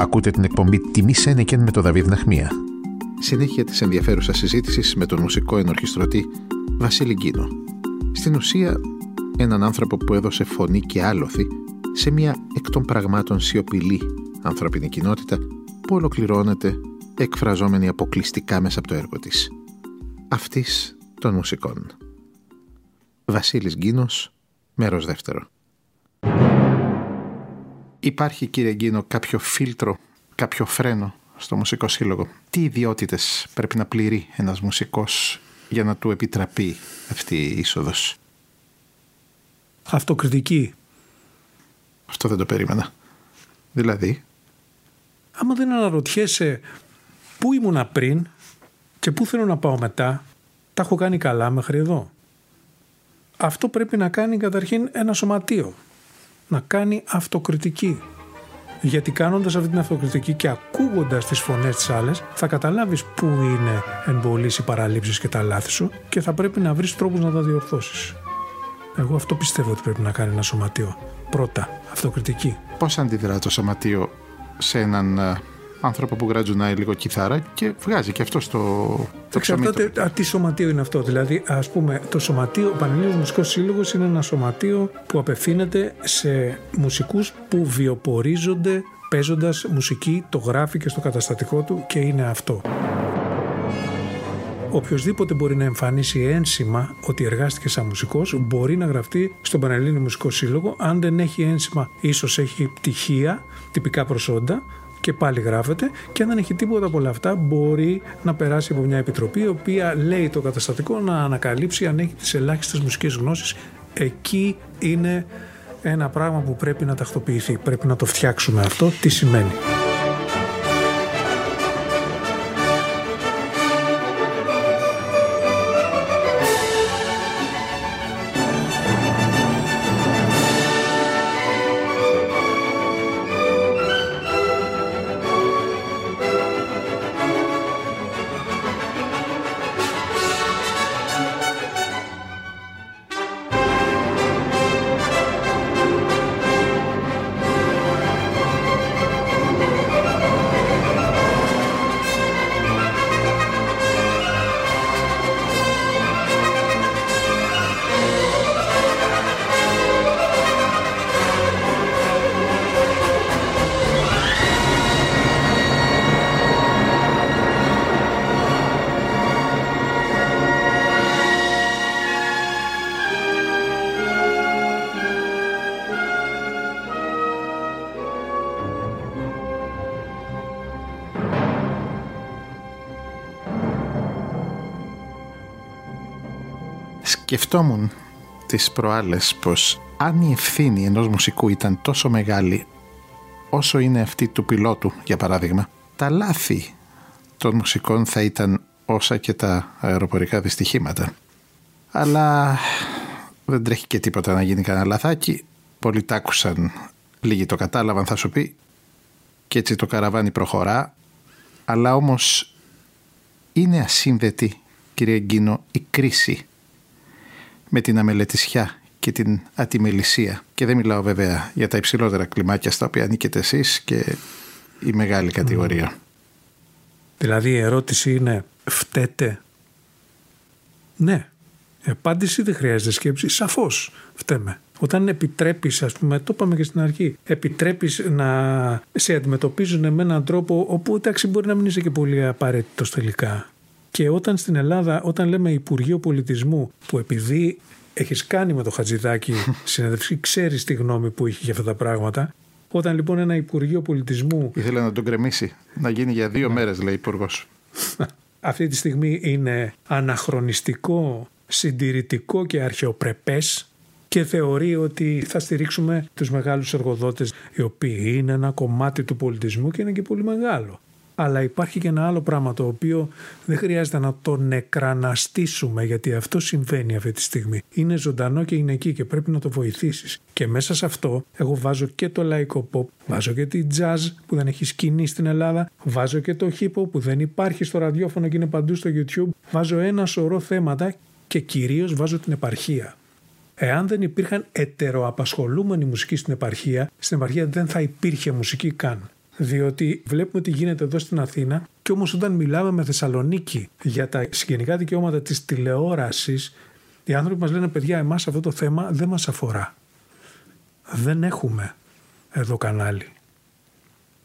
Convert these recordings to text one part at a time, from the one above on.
Ακούτε την εκπομπή «Τιμή Σένεκεν» με τον Δαβίδ Ναχμία. Συνέχεια της ενδιαφέρουσας συζήτησης με τον μουσικό ενορχιστρωτή Βασίλη Γκίνο. Στην ουσία, έναν άνθρωπο που έδωσε φωνή και άλοθη σε μια εκ των πραγμάτων σιωπηλή ανθρώπινη κοινότητα που ολοκληρώνεται εκφραζόμενη αποκλειστικά μέσα από το έργο της. Αυτής των μουσικών. Βασίλης Γκίνος, μέρος δεύτερο. Υπάρχει κύριε Γκίνο κάποιο φίλτρο, κάποιο φρένο στο μουσικό σύλλογο; Τι ιδιότητες πρέπει να πληρεί ένας μουσικός για να του επιτραπεί αυτή η είσοδος; Αυτοκριτική. Αυτό δεν το περίμενα. Δηλαδή; Άμα δεν αναρωτιέσαι πού ήμουνα πριν και πού θέλω να πάω μετά, τα έχω κάνει καλά μέχρι εδώ. Αυτό πρέπει να κάνει καταρχήν ένα σωματείο. Να κάνει αυτοκριτική. Γιατί κάνοντας αυτή την αυτοκριτική και ακούγοντας τις φωνές της άλλες θα καταλάβεις πού είναι εμπολείς οι παραλήψεις και τα λάθη σου και θα πρέπει να βρεις τρόπους να τα διορθώσεις. Εγώ αυτό πιστεύω ότι πρέπει να κάνει ένα σωματείο. Πρώτα, αυτοκριτική. Πώς αντιδρά το σωματείο σε έναν ε, άνθρωπο που γρατζουνάει λίγο κιθάρα και βγάζει και αυτό στο το Εξαρτάται τι σωματείο είναι αυτό. Δηλαδή, ας πούμε, το σωματείο, ο Πανελλήνιος Μουσικός Σύλλογος είναι ένα σωματείο που απευθύνεται σε μουσικούς που βιοπορίζονται παίζοντας μουσική, το γράφει και στο καταστατικό του και είναι αυτό. Οποιοδήποτε μπορεί να εμφανίσει ένσημα ότι εργάστηκε σαν μουσικός μπορεί να γραφτεί στον Πανελλήνιο Μουσικό Σύλλογο. Αν δεν έχει ένσημα, ίσως έχει πτυχία, τυπικά προσόντα, και πάλι γράφεται και αν δεν έχει τίποτα από όλα αυτά μπορεί να περάσει από μια επιτροπή η οποία λέει το καταστατικό να ανακαλύψει αν έχει τις ελάχιστες μουσικές γνώσεις. Εκεί είναι ένα πράγμα που πρέπει να τακτοποιηθεί. Πρέπει να το φτιάξουμε αυτό. Τι σημαίνει; Σκεφτόμουν τις προάλλες πως αν η ευθύνη ενός μουσικού ήταν τόσο μεγάλη όσο είναι αυτή του πιλότου για παράδειγμα τα λάθη των μουσικών θα ήταν όσα και τα αεροπορικά δυστυχήματα. Αλλά δεν τρέχει και τίποτα να γίνει κανένα λαθάκι. Πολλοί τ' άκουσαν, λίγοι το κατάλαβαν θα σου πει και έτσι το καραβάνι προχωρά. Αλλά όμως είναι ασύνδετη κύριε Γκίνο η κρίση με την αμελετησιά και την ατιμελησία. Και δεν μιλάω βέβαια για τα υψηλότερα κλιμάκια στα οποία ανήκετε εσείς και η μεγάλη κατηγορία. Δηλαδή η ερώτηση είναι φταίτε; Ναι. Η απάντηση δεν χρειάζεται σκέψη. Σαφώς φταίμε. Όταν επιτρέπεις, ας πούμε, το είπαμε και στην αρχή, επιτρέπεις να σε αντιμετωπίζουν με έναν τρόπο όπου εντάξει μπορεί να μην είσαι και πολύ απαραίτητος τελικά. Και όταν στην Ελλάδα, όταν λέμε Υπουργείο Πολιτισμού, που επειδή έχεις κάνει με το Χατζηδάκι συνέντευξη, ξέρεις τη γνώμη που είχε για αυτά τα πράγματα. Όταν λοιπόν ένα Υπουργείο Πολιτισμού. Ήθελε να τον κρεμίσει. Να γίνει για δύο ναι. μέρες, λέει Υπουργός. Αυτή τη στιγμή είναι αναχρονιστικό, συντηρητικό και αρχαιοπρεπές και θεωρεί ότι θα στηρίξουμε τους μεγάλους εργοδότες οι οποίοι είναι ένα κομμάτι του πολιτισμού και είναι και πολύ μεγάλο αλλά υπάρχει και ένα άλλο πράγμα το οποίο δεν χρειάζεται να το νεκραναστήσουμε γιατί αυτό συμβαίνει αυτή τη στιγμή. Είναι ζωντανό και είναι εκεί και πρέπει να το βοηθήσεις. Και μέσα σε αυτό εγώ βάζω και το λαϊκό pop, βάζω και τη jazz που δεν έχει σκηνή στην Ελλάδα, βάζω και το hip hop που δεν υπάρχει στο ραδιόφωνο και είναι παντού στο YouTube, βάζω ένα σωρό θέματα και κυρίως βάζω την επαρχία. Εάν δεν υπήρχαν ετεροαπασχολούμενοι μουσικοί στην επαρχία, στην επαρχία δεν θα υπήρχε μουσική καν. Διότι βλέπουμε τι γίνεται εδώ στην Αθήνα και όμως όταν μιλάμε με Θεσσαλονίκη για τα συγγενικά δικαιώματα της τηλεόρασης οι άνθρωποι μας λένε παιδιά εμάς αυτό το θέμα δεν μας αφορά. Δεν έχουμε εδώ κανάλι.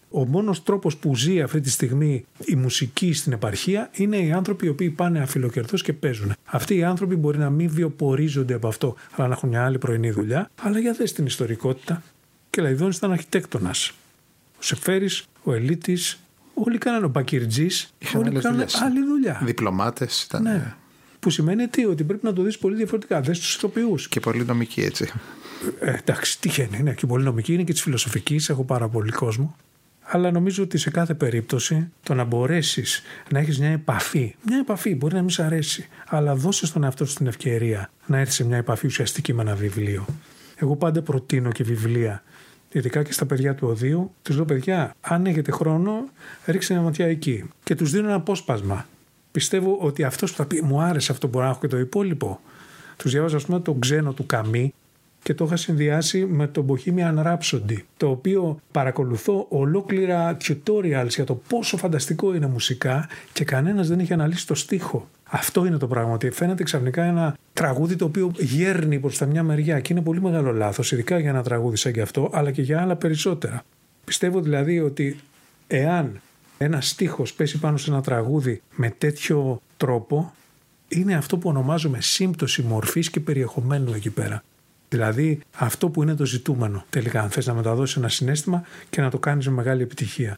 Ο μόνος τρόπος που ζει αυτή τη στιγμή η μουσική στην επαρχία είναι οι άνθρωποι οι οποίοι πάνε αφιλοκερδός και παίζουν. Αυτοί οι άνθρωποι μπορεί να μην βιοπορίζονται από αυτό, αλλά να έχουν μια άλλη πρωινή δουλειά. Αλλά για δες την ιστορικότητα. Και Λαϊδόνης ήταν αρχιτέκτονας. Ο Σεφέρης, ο Ελίτης, όλοι κάνανε ο Μπακυρτζής, όλοι κάνανε άλλη δουλειά. Διπλωμάτες ήταν. Ναι. Που σημαίνει τι, ότι πρέπει να το δεις πολύ διαφορετικά. Δες τους ηθοποιούς. Και πολύ νομική έτσι. Ε, εντάξει, τυχαίνει. Ναι, και πολύ νομική είναι και της φιλοσοφικής. Έχω πάρα πολύ κόσμο. Αλλά νομίζω ότι σε κάθε περίπτωση το να μπορέσεις να έχεις μια επαφή, μια επαφή μπορεί να μην σ' αρέσει, αλλά δώσε στον εαυτό σου την ευκαιρία να έρθει σε μια επαφή ουσιαστική με ένα βιβλίο. Εγώ πάντα προτείνω και βιβλία, ειδικά και στα παιδιά του Οδείου. Τους λέω, παιδιά, αν έχετε χρόνο, ρίξτε μια ματιά εκεί. Και τους δίνω ένα απόσπασμα. Πιστεύω ότι αυτός που θα πει, μου άρεσε αυτό, μπορεί να έχω και το υπόλοιπο. Τους διάβαζα, ας πούμε, τον ξένο του Καμί, και το είχα συνδυάσει με το Bohemian Rhapsody, το οποίο παρακολουθώ ολόκληρα tutorials για το πόσο φανταστικό είναι μουσικά και κανένας δεν έχει αναλύσει το στίχο. Αυτό είναι το πράγμα, ότι φαίνεται ξαφνικά ένα τραγούδι το οποίο γέρνει προς τα μια μεριά και είναι πολύ μεγάλο λάθος, ειδικά για ένα τραγούδι σαν και αυτό, αλλά και για άλλα περισσότερα. Πιστεύω δηλαδή ότι εάν ένα στίχος πέσει πάνω σε ένα τραγούδι με τέτοιο τρόπο, είναι αυτό που ονομάζουμε σύμπτωση μορφής και περιεχομένου εκεί πέρα. Δηλαδή αυτό που είναι το ζητούμενο τελικά, αν θες να μεταδώσεις ένα συνέστημα και να το κάνεις με μεγάλη επιτυχία.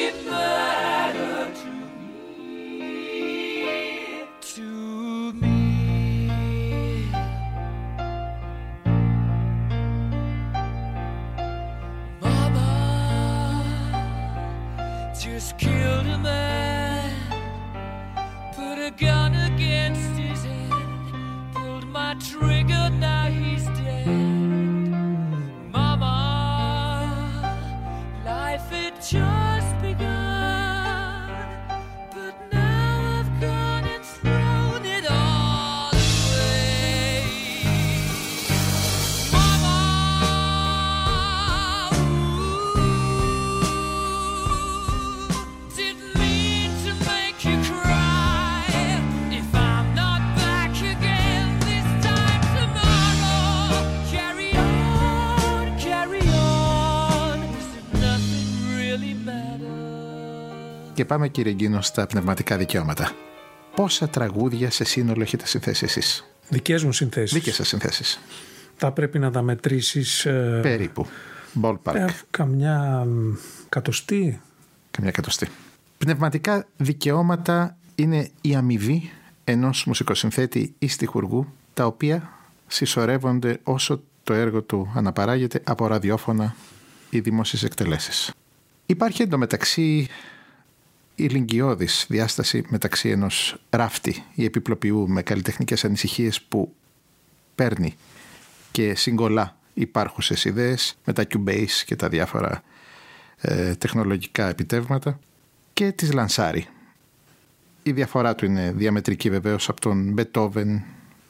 Και πάμε κύριε Γκίνο στα πνευματικά δικαιώματα. Πόσα τραγούδια σε σύνολο έχετε συνθέσει εσείς; Δικές μου συνθέσεις. Δικές σας συνθέσεις. Θα πρέπει να τα μετρήσεις ε, Περίπου. Ballpark. ε, καμιά μ, κατοστή. Καμιά εκατοστή. Πνευματικά δικαιώματα είναι η αμοιβή ενός μουσικοσυνθέτη ή στιχουργού τα οποία συσσωρεύονται όσο το έργο του αναπαράγεται από ραδιόφωνα ή δημόσιες εκτελέσεις. Υπάρχει εντωμεταξύ η λυγκιώδης διάσταση μεταξύ ενός ράφτη ή επιπλοποιού με καλλιτεχνικές ανησυχίες που παίρνει και συγκολά υπάρχουσες ιδέες με τα Cubase και τα διάφορα ε, τεχνολογικά επιτεύγματα και της Λανσάρι. Η διαφορά του είναι διαμετρική βεβαίως από τον Μπετόβεν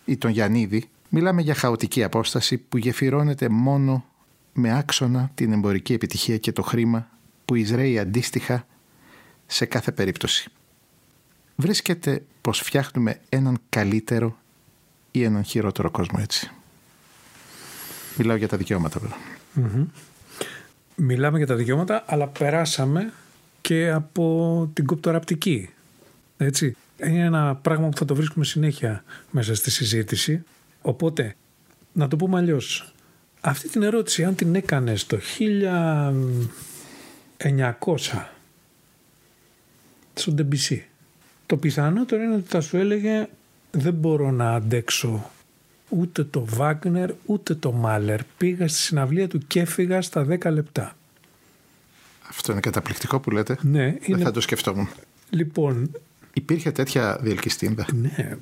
ή τον Γιαννίδη. Μιλάμε για χαοτική απόσταση που γεφυρώνεται μόνο με άξονα την εμπορική επιτυχία και το χρήμα που εισραίει αντίστοιχα σε κάθε περίπτωση. Βρίσκεται πως φτιάχνουμε έναν καλύτερο ή έναν χειρότερο κόσμο έτσι. Μιλάω για τα δικαιώματα βέβαια. Μιλάμε για τα δικαιώματα, αλλά περάσαμε και από την κοπτοραπτική. Έτσι. Είναι ένα πράγμα που θα το βρίσκουμε συνέχεια μέσα στη συζήτηση. Οπότε, να το πούμε αλλιώς. Αυτή την ερώτηση, αν την έκανες το 1900 στον Ντεμπισί. Το πιθανότερο είναι ότι θα σου έλεγε δεν μπορώ να αντέξω ούτε το Βάγνερ ούτε το Μάλερ. Πήγα στη συναυλία του και έφυγα στα 10 λεπτά. Αυτό είναι καταπληκτικό που λέτε. Ναι, Δεν είναι... θα το σκεφτόμουν. Λοιπόν, Υπήρχε τέτοια διελκυστίνδα; ναι,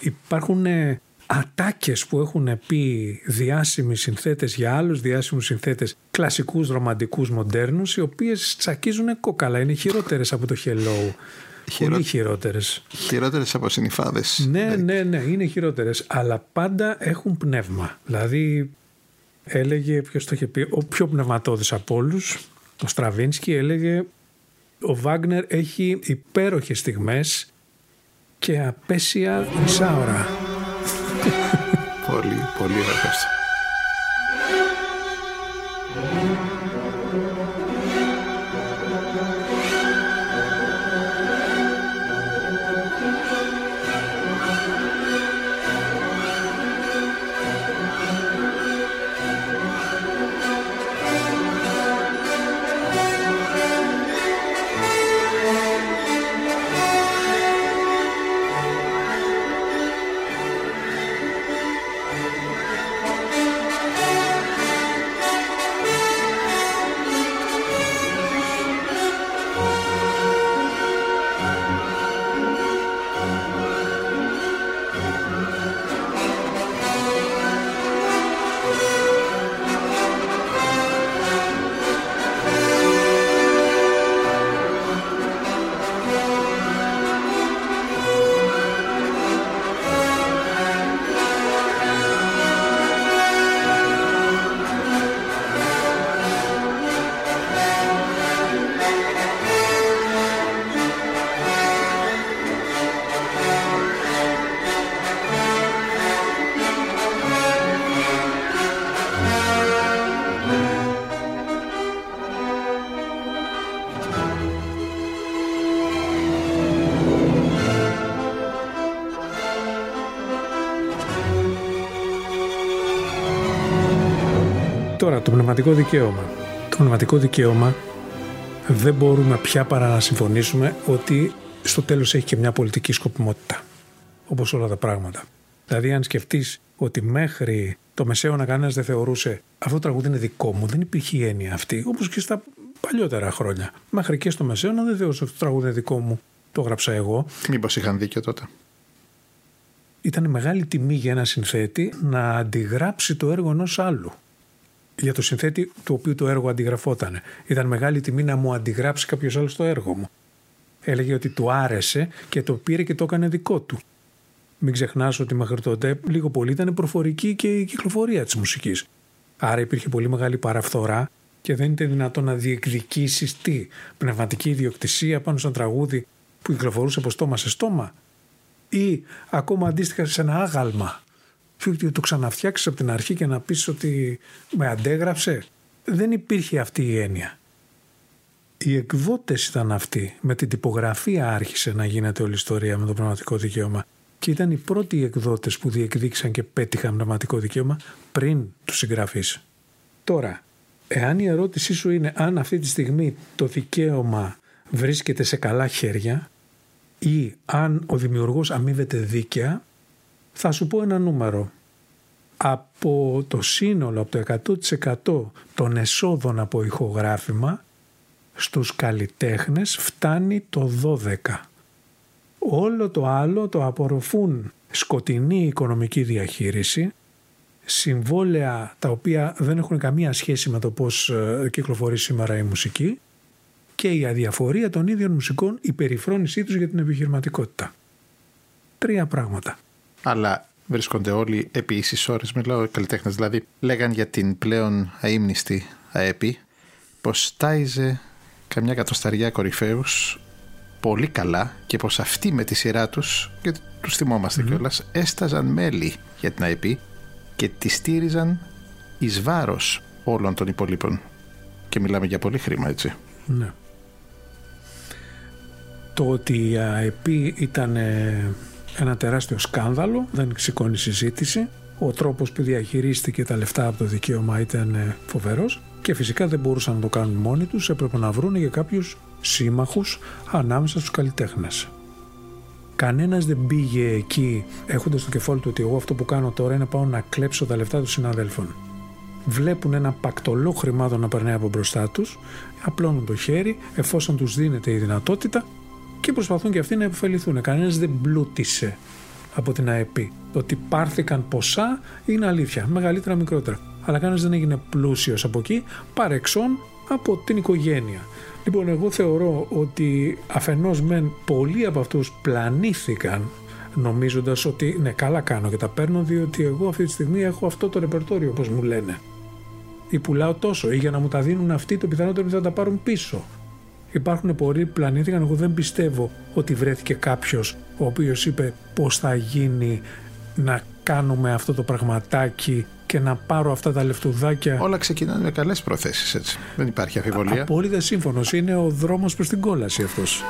υπάρχουν ε, ατάκες που έχουν πει διάσημοι συνθέτες για άλλους διάσημους συνθέτες κλασικούς ρομαντικούς μοντέρνους οι οποίες τσακίζουν κόκαλα, είναι χειρότερες από το Hello. Χειρο- Πολύ χειρότερες. Χειρότερες από συνυφάδες. Ναι, ναι, ναι, είναι χειρότερες, αλλά πάντα έχουν πνεύμα. Δηλαδή, έλεγε, ποιος το είχε πει, ο πιο πνευματώδης από όλους, ο Στραβίνσκι έλεγε ο Βάγνερ έχει υπέροχες στιγμές και απέσια μισά ώρα. Πολύ, πολύ ωραίο πνευματικό δικαίωμα. Το πνευματικό δικαίωμα δεν μπορούμε πια παρά να συμφωνήσουμε ότι στο τέλος έχει και μια πολιτική σκοπιμότητα. Όπως όλα τα πράγματα. Δηλαδή, αν σκεφτείς ότι μέχρι το μεσαίωνα κανένας δεν θεωρούσε αυτό το τραγούδι είναι δικό μου, δεν υπήρχε η έννοια αυτή. Όπως και στα παλιότερα χρόνια. Μέχρι και στο μεσαίωνα δεν θεωρούσε αυτό το τραγούδι είναι δικό μου, το έγραψα εγώ. Μήπως είχαν δίκιο τότε. Ήταν μεγάλη τιμή για ένα συνθέτη να αντιγράψει το έργο ενός άλλου. Για το συνθέτη του οποίου το έργο αντιγραφόταν. Ήταν μεγάλη τιμή να μου αντιγράψει κάποιος άλλος το έργο μου. Έλεγε ότι του άρεσε και το πήρε και το έκανε δικό του. Μην ξεχνάς ότι μέχρι τότε λίγο πολύ ήταν προφορική και η κυκλοφορία της μουσικής. Άρα υπήρχε πολύ μεγάλη παραφθορά και δεν ήταν δυνατόν να διεκδικήσεις τι, πνευματική ιδιοκτησία πάνω στον τραγούδι που κυκλοφορούσε από στόμα σε στόμα ή ακόμα αντίστοιχα σε ένα άγαλμα. Ότι το ξαναφτιάξεις από την αρχή και να πεις ότι με αντέγραψε; Δεν υπήρχε αυτή η έννοια. Οι εκδότες ήταν αυτοί. Με την τυπογραφία άρχισε να γίνεται όλη η ιστορία με το πνευματικό δικαίωμα. Και ήταν οι πρώτοι εκδότες που διεκδίκησαν και πέτυχαν πνευματικό δικαίωμα πριν τους συγγραφείς. Τώρα, εάν η ερώτησή σου είναι αν αυτή τη στιγμή το δικαίωμα βρίσκεται σε καλά χέρια ή αν ο δημιουργός αμείβεται δίκαια, θα σου πω ένα νούμερο. Από το σύνολο, από το 100% των εσόδων από ηχογράφημα, στους καλλιτέχνες φτάνει το 12%. Όλο το άλλο το απορροφούν σκοτεινή οικονομική διαχείριση, συμβόλαια τα οποία δεν έχουν καμία σχέση με το πώς κυκλοφορεί σήμερα η μουσική και η αδιαφορία των ίδιων μουσικών, η περιφρόνησή τους για την επιχειρηματικότητα. Τρία πράγματα. Αλλά βρίσκονται όλοι επί ίσης ώρες, μιλάω καλλιτέχνες, δηλαδή λέγαν για την πλέον αείμνηστη ΑΕΠΗ πως τάιζε καμιά κατοσταριά κορυφαίους πολύ καλά και πως αυτοί με τη σειρά τους, και τους θυμόμαστε mm-hmm. κιόλας, έσταζαν μέλη για την ΑΕΠ και τη στήριζαν εις βάρος όλων των υπολείπων. Και μιλάμε για πολύ χρήμα, έτσι. Ναι. Το ότι η ΑΕΠ ήταν ένα τεράστιο σκάνδαλο, δεν σηκώνει συζήτηση. Ο τρόπος που διαχειρίστηκε τα λεφτά από το δικαίωμα ήταν φοβερός. Και φυσικά δεν μπορούσαν να το κάνουν μόνοι τους, έπρεπε να βρουν για κάποιους σύμμαχους ανάμεσα στους καλλιτέχνες. Κανένας δεν πήγε εκεί έχοντας το κεφάλι του ότι εγώ αυτό που κάνω τώρα είναι πάω να κλέψω τα λεφτά των συναδέλφων. Βλέπουν ένα πακτολό χρημάτων να περνάει από μπροστά τους, απλώνουν το χέρι εφόσον τους δίνεται η δυνατότητα και προσπαθούν και αυτοί να επωφεληθούν. Κανένας δεν πλούτησε από την ΑΕΠ. Το ότι πάρθηκαν ποσά είναι αλήθεια, μεγαλύτερα μικρότερα. Αλλά κανένας δεν έγινε πλούσιος από εκεί, παρεξών από την οικογένεια. Λοιπόν, εγώ θεωρώ ότι αφενός μεν πολλοί από αυτούς πλανήθηκαν νομίζοντας ότι ναι καλά κάνω και τα παίρνω διότι εγώ αυτή τη στιγμή έχω αυτό το ρεπερτόριο όπως μου λένε ή πουλάω τόσο ή για να μου τα δίνουν αυτοί το πιθανότερο είναι θα τα πάρουν πίσω. Υπάρχουν πολλοί που πλανήθηκαν, εγώ δεν πιστεύω ότι βρέθηκε κάποιος ο οποίος είπε πώς θα γίνει να κάνουμε αυτό το πραγματάκι και να πάρω αυτά τα λεφτουδάκια. Όλα ξεκινάνε με καλές προθέσεις έτσι. Δεν υπάρχει αφιβολία. Απόλυτα σύμφωνος. Είναι ο δρόμος προς την κόλαση αυτός.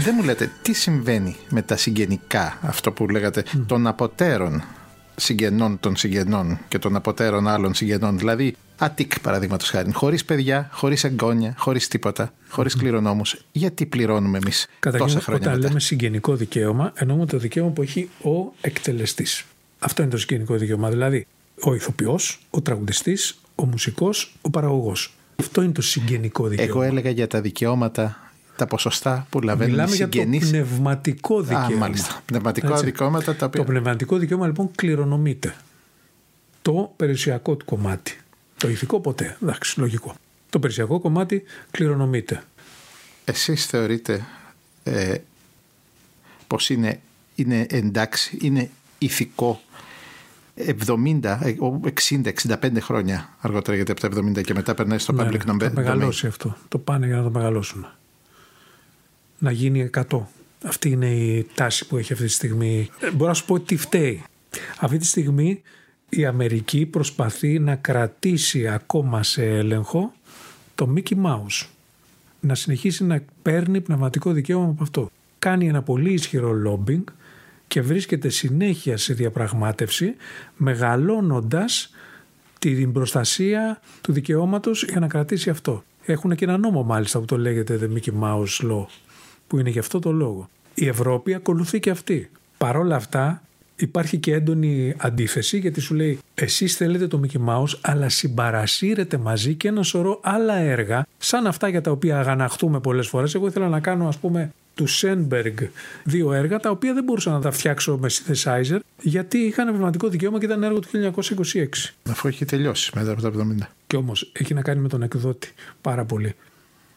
Δεν μου λέτε τι συμβαίνει με τα συγγενικά, αυτό που λέγατε, mm. των αποτέρων συγγενών των συγγενών και των αποτέρων άλλων συγγενών; Δηλαδή, ατίκ παραδείγματος χάρη, χωρίς παιδιά, χωρίς εγγόνια, χωρίς τίποτα, χωρίς mm. κληρονόμους. Γιατί πληρώνουμε εμείς τόσα χρόνια Όταν μετά; λέμε συγγενικό δικαίωμα, εννοούμε το δικαίωμα που έχει ο εκτελεστής. Αυτό είναι το συγγενικό δικαίωμα. Δηλαδή, ο ηθοποιός, ο τραγουδιστής, ο μουσικός, ο παραγωγός. Αυτό είναι το συγγενικό δικαίωμα. Εγώ έλεγα για τα δικαιώματα τα ποσοστά που λαβαίνουν Μιλάμε οι συγγενείς. για το πνευματικό δικαίωμα. Α, μάλιστα. Πνευματικό Έτσι. δικαιώματα τα οποία... Το πνευματικό δικαίωμα λοιπόν κληρονομείται. Το περιουσιακό του κομμάτι. Το ηθικό ποτέ. Εντάξει, λογικό. Το περιουσιακό κομμάτι κληρονομείται. Εσείς θεωρείτε ε, πως είναι, είναι εντάξει, είναι ηθικό 70, 60, 65 χρόνια αργότερα γιατί από τα 70 και μετά περνάει στο Ναι, public ναι, domain; θα μεγαλώσει αυτό. Το πάνε για να το μεγαλώσουν. Να γίνει 100. Αυτή είναι η τάση που έχει αυτή τη στιγμή. Ε, Μπορώ να σου πω τι φταίει. Αυτή τη στιγμή η Αμερική προσπαθεί να κρατήσει ακόμα σε έλεγχο το Mickey Mouse. Να συνεχίσει να παίρνει πνευματικό δικαίωμα από αυτό. Κάνει ένα πολύ ισχυρό lobbying και βρίσκεται συνέχεια σε διαπραγμάτευση μεγαλώνοντας την προστασία του δικαιώματος για να κρατήσει αυτό. Έχουν και ένα νόμο μάλιστα που το λέγεται The Mickey Mouse Law που είναι γι' αυτό το λόγο. Η Ευρώπη ακολουθεί και αυτή. Παρ' όλα αυτά υπάρχει και έντονη αντίθεση γιατί σου λέει εσείς θέλετε το Mickey Mouse αλλά συμπαρασύρετε μαζί και ένα σωρό άλλα έργα σαν αυτά για τα οποία αγαναχτούμε πολλές φορές. Εγώ ήθελα να κάνω ας πούμε του Σένμπεργκ δύο έργα τα οποία δεν μπορούσα να τα φτιάξω με synthesizer γιατί είχαν πνευματικό δικαίωμα και ήταν έργο του 1926. Αφού έχει τελειώσει μετά από τα 70. Και όμως έχει να κάνει με τον εκδότη πάρα πολύ.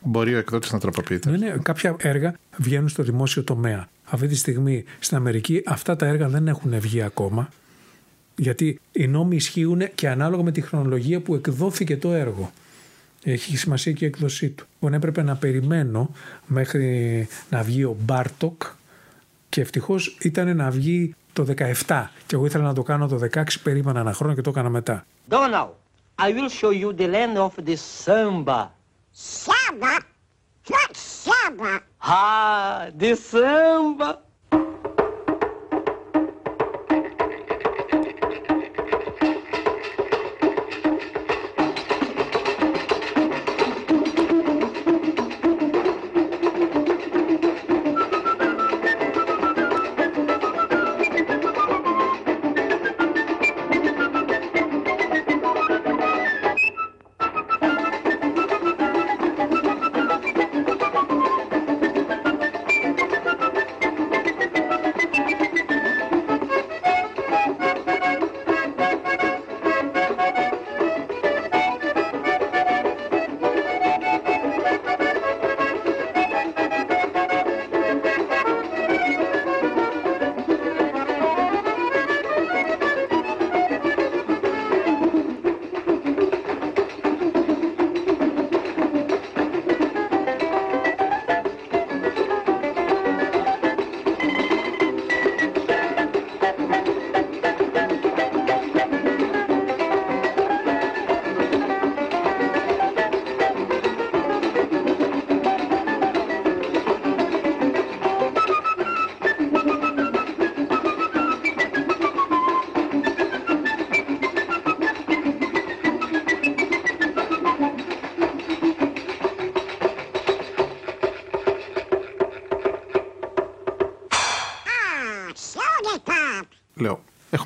Μπορεί ο εκδότης να τροποποιείται. Ναι, ναι, κάποια έργα βγαίνουν στο δημόσιο τομέα. Αυτή τη στιγμή στην Αμερική αυτά τα έργα δεν έχουν βγει ακόμα. Γιατί οι νόμοι ισχύουν και ανάλογα με τη χρονολογία που εκδόθηκε το έργο. Έχει σημασία και η έκδοσή του. Λοιπόν, έπρεπε να περιμένω μέχρι να βγει ο Μπάρτοκ και ευτυχώς ήταν να βγει το 17. Και εγώ ήθελα να το κάνω το 16, περίμενα ένα χρόνο και το έκανα μετά. Donald, I will show you the land of the samba. Samba? What samba? Ah, the samba.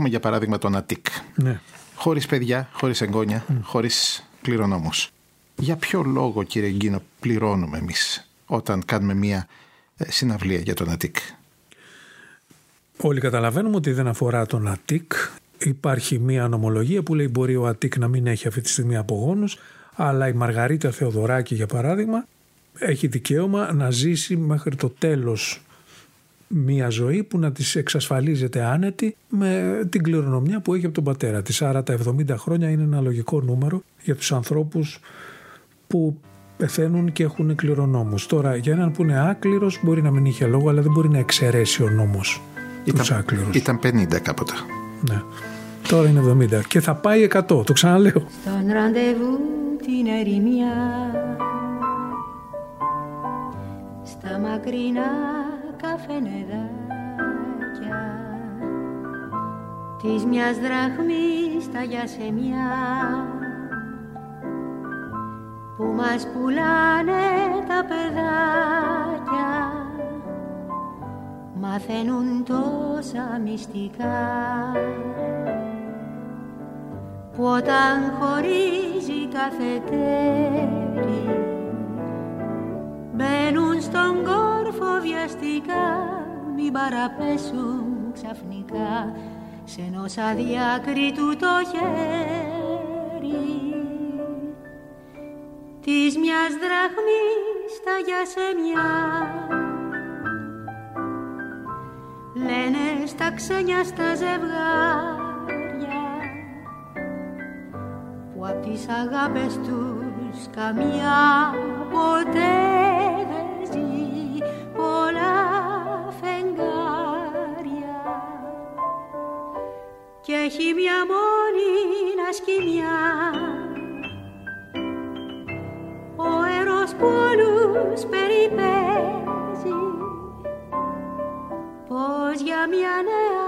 Έχουμε για παράδειγμα τον Αττικ. Ναι. Χωρίς παιδιά, χωρίς εγγόνια, χωρίς κληρονόμους. Για ποιο λόγο κύριε Γκίνο πληρώνουμε εμείς όταν κάνουμε μια ε, συναυλία για τον Αττικ. Όλοι καταλαβαίνουμε ότι δεν αφορά τον Αττικ. Υπάρχει μία νομολογία που λέει μπορεί ο Αττικ να μην έχει αυτή τη στιγμή απογόνους, αλλά η Μαργαρίτα Θεοδωράκη για παράδειγμα έχει δικαίωμα να ζήσει μέχρι το τέλος μία ζωή που να της εξασφαλίζεται άνετη με την κληρονομιά που έχει από τον πατέρα της. Άρα τα 70 χρόνια είναι ένα λογικό νούμερο για τους ανθρώπους που πεθαίνουν και έχουν κληρονόμους. Τώρα για έναν που είναι άκληρος μπορεί να μην είχε λόγο αλλά δεν μπορεί να εξαιρέσει ο νόμος τους άκληρους. Ήταν 50 κάποτε. Ναι. Τώρα είναι 70 και θα πάει 100, το ξαναλέω. Στον ραντεβού την ερημιά Στα μακρινά καφενεδάκια Της μιας δραχμής τα γιασεμιά Που μας πουλάνε τα παιδάκια Μαθαίνουν τόσα μυστικά. Που όταν χωρίζει κάθε τέρι μπαίνουν στον κόρφο βιαστικά μην παραπέσουν ξαφνικά. Σε ενός αδιάκριτου το χέρι της μιας δραχμής τα γιασεμιά λένε στα ξένια στα ζευγάρια που απ' τις αγάπες τους καμιά ποτέ έχει μια μόνη σκηνιά ο έρος που όλους περιπέζει πως για μια νέα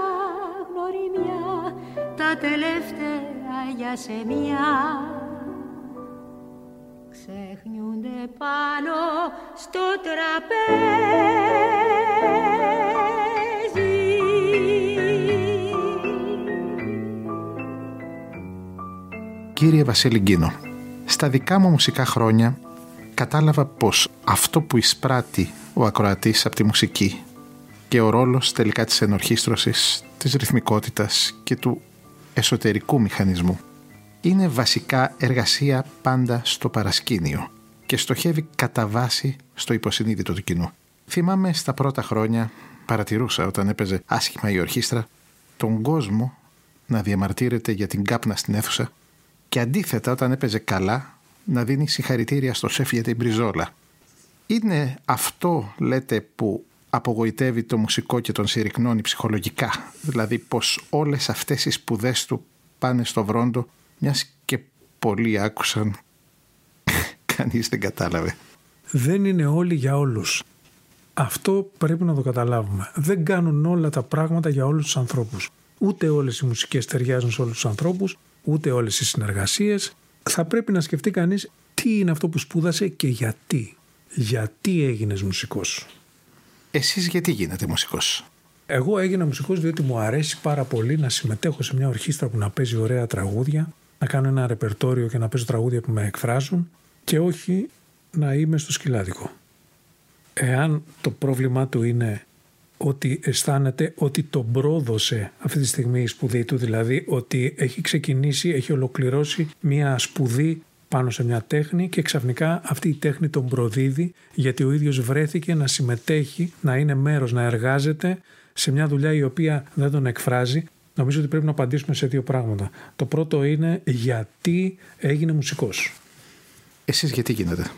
γνωριμιά τα τελευταία για σε μια ξεχνιούνται πάνω στο τραπέζι. Κύριε Βασίλη Γκίνο, στα δικά μου μουσικά χρόνια κατάλαβα πως αυτό που εισπράττει ο ακροατής από τη μουσική και ο ρόλος τελικά της ενορχίστρωσης, της ρυθμικότητας και του εσωτερικού μηχανισμού. Είναι βασικά εργασία πάντα στο παρασκήνιο και στοχεύει κατά βάση στο υποσυνείδητο του κοινού. Θυμάμαι στα πρώτα χρόνια παρατηρούσα όταν έπαιζε άσχημα η ορχήστρα τον κόσμο να διαμαρτύρεται για την κάπνα στην αίθουσα και αντίθετα όταν έπαιζε καλά να δίνει συγχαρητήρια στο σεφ για την μπριζόλα. Είναι αυτό, λέτε, που απογοητεύει το μουσικό και τον συρρυκνώνει ψυχολογικά; Δηλαδή πως όλες αυτές οι σπουδές του πάνε στο βρόντο μιας και πολλοί άκουσαν κανείς δεν κατάλαβε. Δεν είναι όλοι για όλους. Αυτό πρέπει να το καταλάβουμε. Δεν κάνουν όλα τα πράγματα για όλους τους ανθρώπους. Ούτε όλες οι μουσικές ταιριάζουν σε όλους τους ανθρώπους, ούτε όλες οι συνεργασίες. Θα πρέπει να σκεφτεί κανείς τι είναι αυτό που σπούδασε και γιατί. Γιατί έγινες μουσικός. Εσείς γιατί γίνετε μουσικός; Εγώ έγινα μουσικός διότι μου αρέσει πάρα πολύ να συμμετέχω σε μια ορχήστρα που να παίζει ωραία τραγούδια, να κάνω ένα ρεπερτόριο και να παίζω τραγούδια που με εκφράζουν και όχι να είμαι στο σκυλάδικο. Εάν το πρόβλημά του είναι ότι αισθάνεται ότι τον πρόδωσε αυτή τη στιγμή η σπουδή του, δηλαδή ότι έχει ξεκινήσει, έχει ολοκληρώσει μια σπουδή πάνω σε μια τέχνη και ξαφνικά αυτή η τέχνη τον προδίδει γιατί ο ίδιος βρέθηκε να συμμετέχει, να είναι μέρος, να εργάζεται σε μια δουλειά η οποία δεν τον εκφράζει. Νομίζω ότι πρέπει να απαντήσουμε σε δύο πράγματα. Το πρώτο είναι γιατί έγινε μουσικός. Εσείς γιατί γίνετε.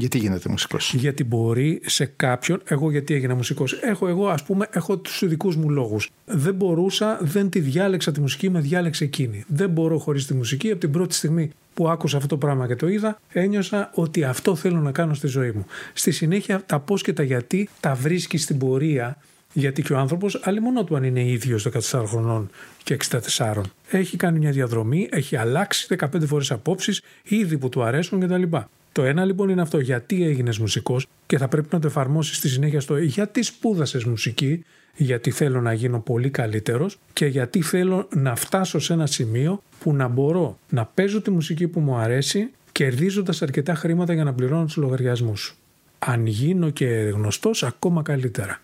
Γιατί γίνετε μουσικός; Γιατί μπορεί σε κάποιον, εγώ γιατί έγινα μουσικός, έχω εγώ ας πούμε, έχω τους δικούς μου λόγους. Δεν μπορούσα, δεν τη διάλεξα τη μουσική, με διάλεξε εκείνη. Δεν μπορώ χωρίς τη μουσική, από την πρώτη στιγμή που άκουσα αυτό το πράγμα και το είδα, ένιωσα ότι αυτό θέλω να κάνω στη ζωή μου. Στη συνέχεια τα πώς και τα γιατί τα βρίσκεις στην πορεία γιατί και ο άνθρωπος, άλλη μόνο του αν είναι ίδιος 14 χρονών και 64, έχει κάνει μια διαδρομή, έχει αλλάξει 15 φορές απόψεις, ήδη που του αρέσουν κτλ. Το ένα λοιπόν είναι αυτό, γιατί έγινες μουσικός και θα πρέπει να το εφαρμόσεις στη συνέχεια στο γιατί σπούδασες μουσική, γιατί θέλω να γίνω πολύ καλύτερος και γιατί θέλω να φτάσω σε ένα σημείο που να μπορώ να παίζω τη μουσική που μου αρέσει κερδίζοντας αρκετά χρήματα για να πληρώνω τους λογαριασμούς. Αν γίνω και γνωστός ακόμα καλύτερα.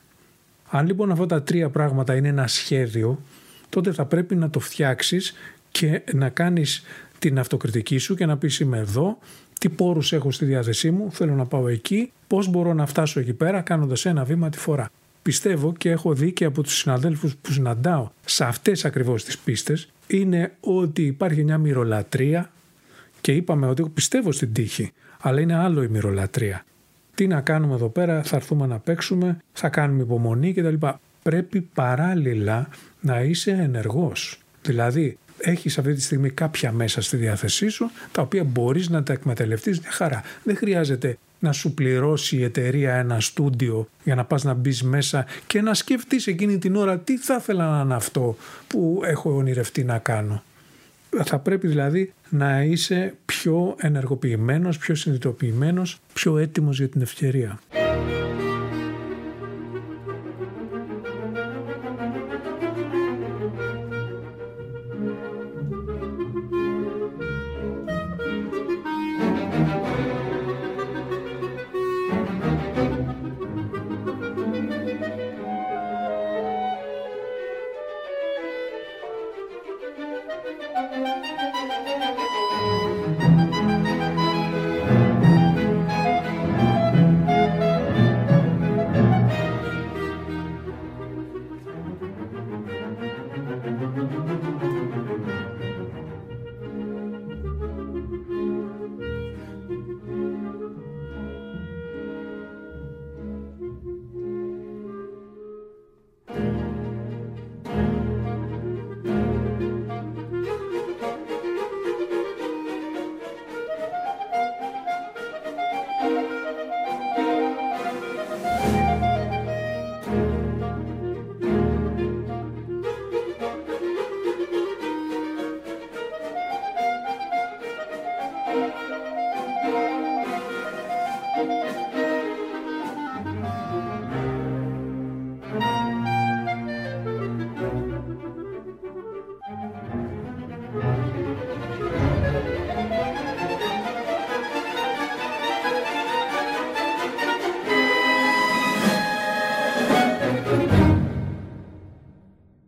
Αν λοιπόν αυτά τα τρία πράγματα είναι ένα σχέδιο, τότε θα πρέπει να το φτιάξεις και να κάνεις την αυτοκριτική σου και να πεις είμαι εδώ, τι πόρους έχω στη διάθεσή μου, θέλω να πάω εκεί, πώς μπορώ να φτάσω εκεί πέρα κάνοντας ένα βήμα τη φορά. Πιστεύω και έχω δει και από τους συναδέλφους που συναντάω σε αυτές ακριβώς τις πίστες είναι ότι υπάρχει μια μυρολατρεία και είπαμε ότι πιστεύω στην τύχη, αλλά είναι άλλο η μυρολατρεία. Τι να κάνουμε εδώ πέρα, θα έρθουμε να παίξουμε, θα κάνουμε υπομονή κτλ. Πρέπει παράλληλα να είσαι ενεργός. Δηλαδή, έχεις αυτή τη στιγμή κάποια μέσα στη διάθεσή σου, τα οποία μπορείς να τα εκμεταλλευτείς μια χαρά. Δεν χρειάζεται να σου πληρώσει η εταιρεία ένα στούντιο για να πας να μπεις μέσα και να σκεφτείς εκείνη την ώρα τι θα ήθελα να είναι αυτό που έχω ονειρευτεί να κάνω. Θα πρέπει δηλαδή να είσαι πιο ενεργοποιημένος, πιο συνειδητοποιημένος, πιο έτοιμος για την ευκαιρία.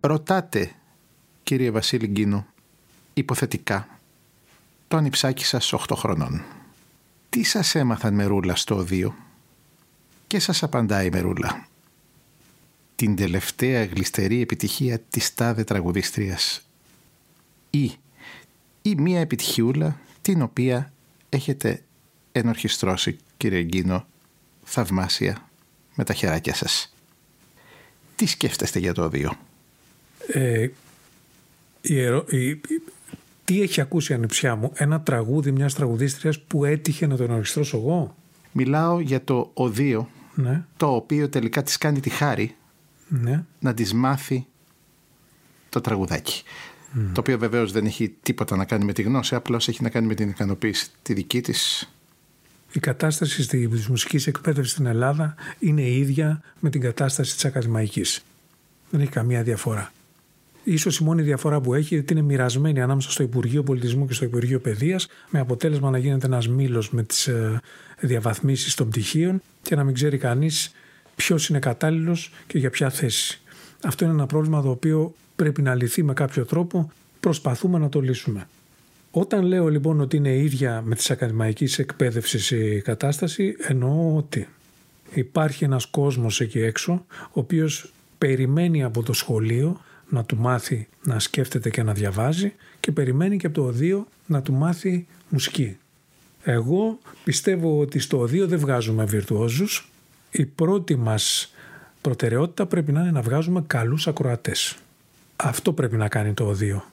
Ρωτάτε, κύριε Βασίλη Γκίνο, υποθετικά, το ανιψάκι σας 8 χρονών. Τι σας έμαθαν μερούλα στο οδείο; Και σας απαντάει η μερούλα. Την τελευταία γλιστερή επιτυχία της τάδε τραγουδίστριας ή, ή μία επιτυχιούλα την οποία έχετε ενορχιστρώσει κύριε Γκίνο θαυμάσια με τα χεράκια σας. Τι σκέφτεστε για το οδείο; Ε, η ερω... η... Τι έχει ακούσει η ανιψιά μου, ένα τραγούδι μιας τραγουδίστριας που έτυχε να τον ενορχιστρώσω εγώ; Μιλάω για το οδείο, Ναι, το οποίο τελικά της κάνει τη χάρη ναι. να της μάθει το τραγουδάκι. Το οποίο βεβαίως δεν έχει τίποτα να κάνει με τη γνώση, απλώς έχει να κάνει με την ικανοποίηση τη δική της. Η κατάσταση στη μουσικής εκπαίδευσης στην Ελλάδα είναι η ίδια με την κατάσταση της ακαδημαϊκής. Δεν έχει καμία διαφορά. Ίσως η μόνη διαφορά που έχει είναι ότι είναι μοιρασμένη ανάμεσα στο Υπουργείο Πολιτισμού και στο Υπουργείο Παιδείας με αποτέλεσμα να γίνεται ένας μήλος με τις ε, διαβαθμίσεις των πτυχίων και να μην ξέρει κανείς ποιος είναι κατάλληλος και για ποια θέση. Αυτό είναι ένα πρόβλημα το οποίο πρέπει να λυθεί με κάποιο τρόπο. Προσπαθούμε να το λύσουμε. Όταν λέω λοιπόν ότι είναι ίδια με τις ακαδημαϊκής εκπαίδευσης η κατάσταση, εννοώ ότι υπάρχει ένας κόσμος εκεί έξω, ο οποίος περιμένει από το σχολείο να του μάθει να σκέφτεται και να διαβάζει και περιμένει και από το οδείο να του μάθει μουσική. Εγώ πιστεύω ότι στο οδείο δεν βγάζουμε βιρτουόζους. Η πρώτη μας προτεραιότητα πρέπει να είναι να βγάζουμε καλούς ακροατές. Αυτό πρέπει να κάνει το οδείο.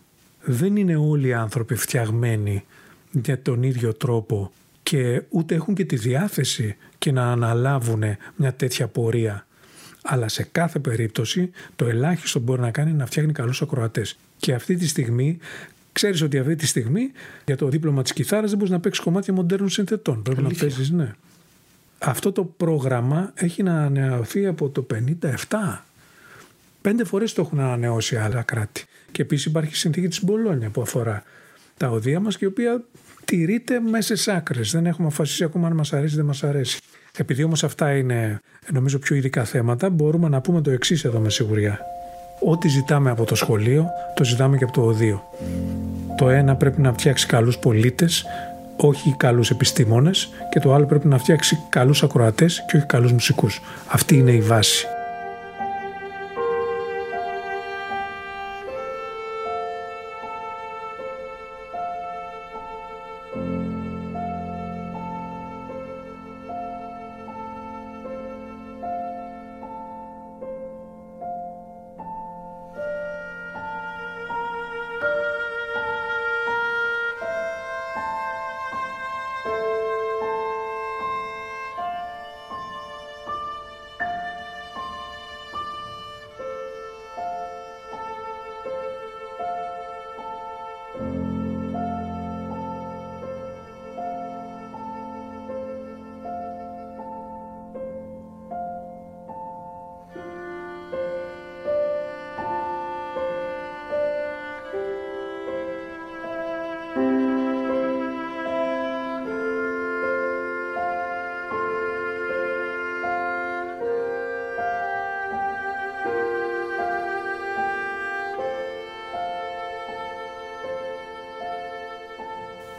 Δεν είναι όλοι οι άνθρωποι φτιαγμένοι για τον ίδιο τρόπο και ούτε έχουν και τη διάθεση και να αναλάβουν μια τέτοια πορεία. Αλλά σε κάθε περίπτωση το ελάχιστο που μπορεί να κάνει είναι να φτιάχνει καλούς ακροατές. Και αυτή τη στιγμή ξέρεις ότι αυτή τη στιγμή για το δίπλωμα της κιθάρας δεν μπορείς να παίξεις κομμάτια μοντέρνων συνθετών. Πρέπει Αλήθεια. να παίζεις, ναι. Αυτό το πρόγραμμα έχει να ανανεωθεί από το 57. Πέντε φορές το έχουν ανανεώσει άλλα κράτη. Και επίσης υπάρχει η συνθήκη της Μπολόνια που αφορά τα οδεία μας και η οποία τηρείται μέσα σε άκρες. Δεν έχουμε αποφασίσει ακόμα αν μας αρέσει ή δεν μας αρέσει. Επειδή όμως αυτά είναι νομίζω πιο ειδικά θέματα, μπορούμε να πούμε το εξής εδώ με σιγουριά. Ό,τι ζητάμε από το σχολείο, το ζητάμε και από το οδείο. Το ένα πρέπει να φτιάξει καλούς πολίτες, όχι καλούς επιστήμονες και το άλλο πρέπει να φτιάξει καλούς ακροατές και όχι καλούς μουσικούς. Αυτή είναι η βάση.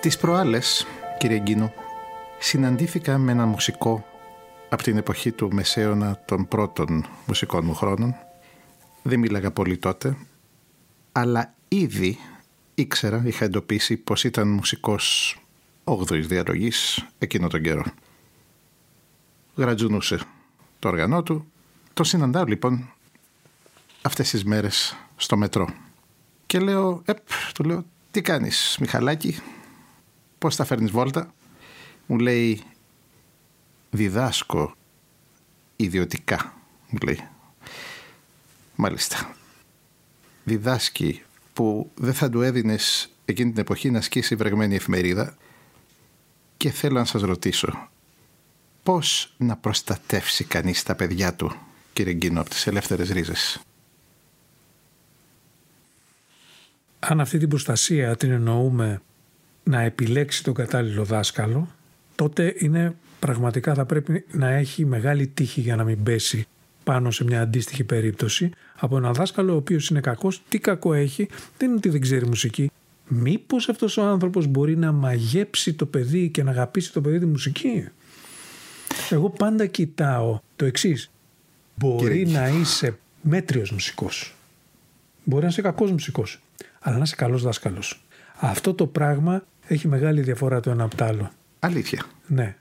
Τις προάλλες, κύριε Γκίνο, συναντήθηκα με έναν μουσικό από την εποχή του μεσαίωνα των πρώτων μουσικών μου χρόνων. Δεν μίλαγα πολύ τότε, αλλά ήδη ήξερα, είχα εντοπίσει πως ήταν μουσικός 8ης διαλογής εκείνο τον καιρό. Γρατζουνούσε το όργανό του. Το συναντάω λοιπόν αυτές τις μέρες στο μετρό. Και λέω, επ, του λέω, τι κάνεις Μιχαλάκη, πώς θα φέρνεις βόλτα; Μου λέει, διδάσκω ιδιωτικά, μου λέει. Μάλιστα. Διδάσκει που δεν θα του έδινες εκείνη την εποχή να ασκήσει βρεγμένη εφημερίδα και θέλω να σας ρωτήσω πώς να προστατεύσει κανείς τα παιδιά του κύριε Γκίνο από τις ελεύθερες ρίζες; Αν αυτή την προστασία την εννοούμε να επιλέξει τον κατάλληλο δάσκαλο, τότε είναι πραγματικά θα πρέπει να έχει μεγάλη τύχη για να μην πέσει πάνω σε μια αντίστοιχη περίπτωση από έναν δάσκαλο ο οποίος είναι κακός. Τι κακό έχει, δεν είναι ότι δεν ξέρει μουσική. Μήπως αυτός ο άνθρωπος μπορεί να μαγέψει το παιδί και να αγαπήσει το παιδί τη μουσική; Εγώ πάντα κοιτάω το εξής. Μπορεί Κύριε. να είσαι μέτριος μουσικός. Μπορεί να είσαι κακός μουσικός. Αλλά να είσαι καλός δάσκαλος. Αυτό το πράγμα έχει μεγάλη διαφορά το ένα από το άλλο. Αλήθεια. Ναι.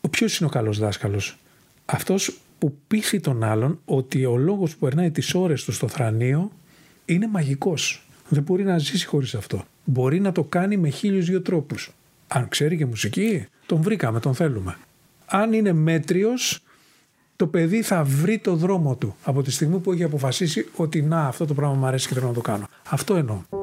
Ο ποιος είναι ο καλός δάσκαλος, Αυτός που πείθει τον άλλον ότι ο λόγος που περνάει τις ώρες του στο θρανείο είναι μαγικός. Δεν μπορεί να ζήσει χωρίς αυτό. Μπορεί να το κάνει με χίλιους δύο τρόπους. Αν ξέρει και μουσική, τον βρήκαμε, τον θέλουμε. Αν είναι μέτριος, το παιδί θα βρει το δρόμο του από τη στιγμή που έχει αποφασίσει ότι να αυτό το πράγμα μου αρέσει και θέλω να το κάνω. Αυτό εννοώ.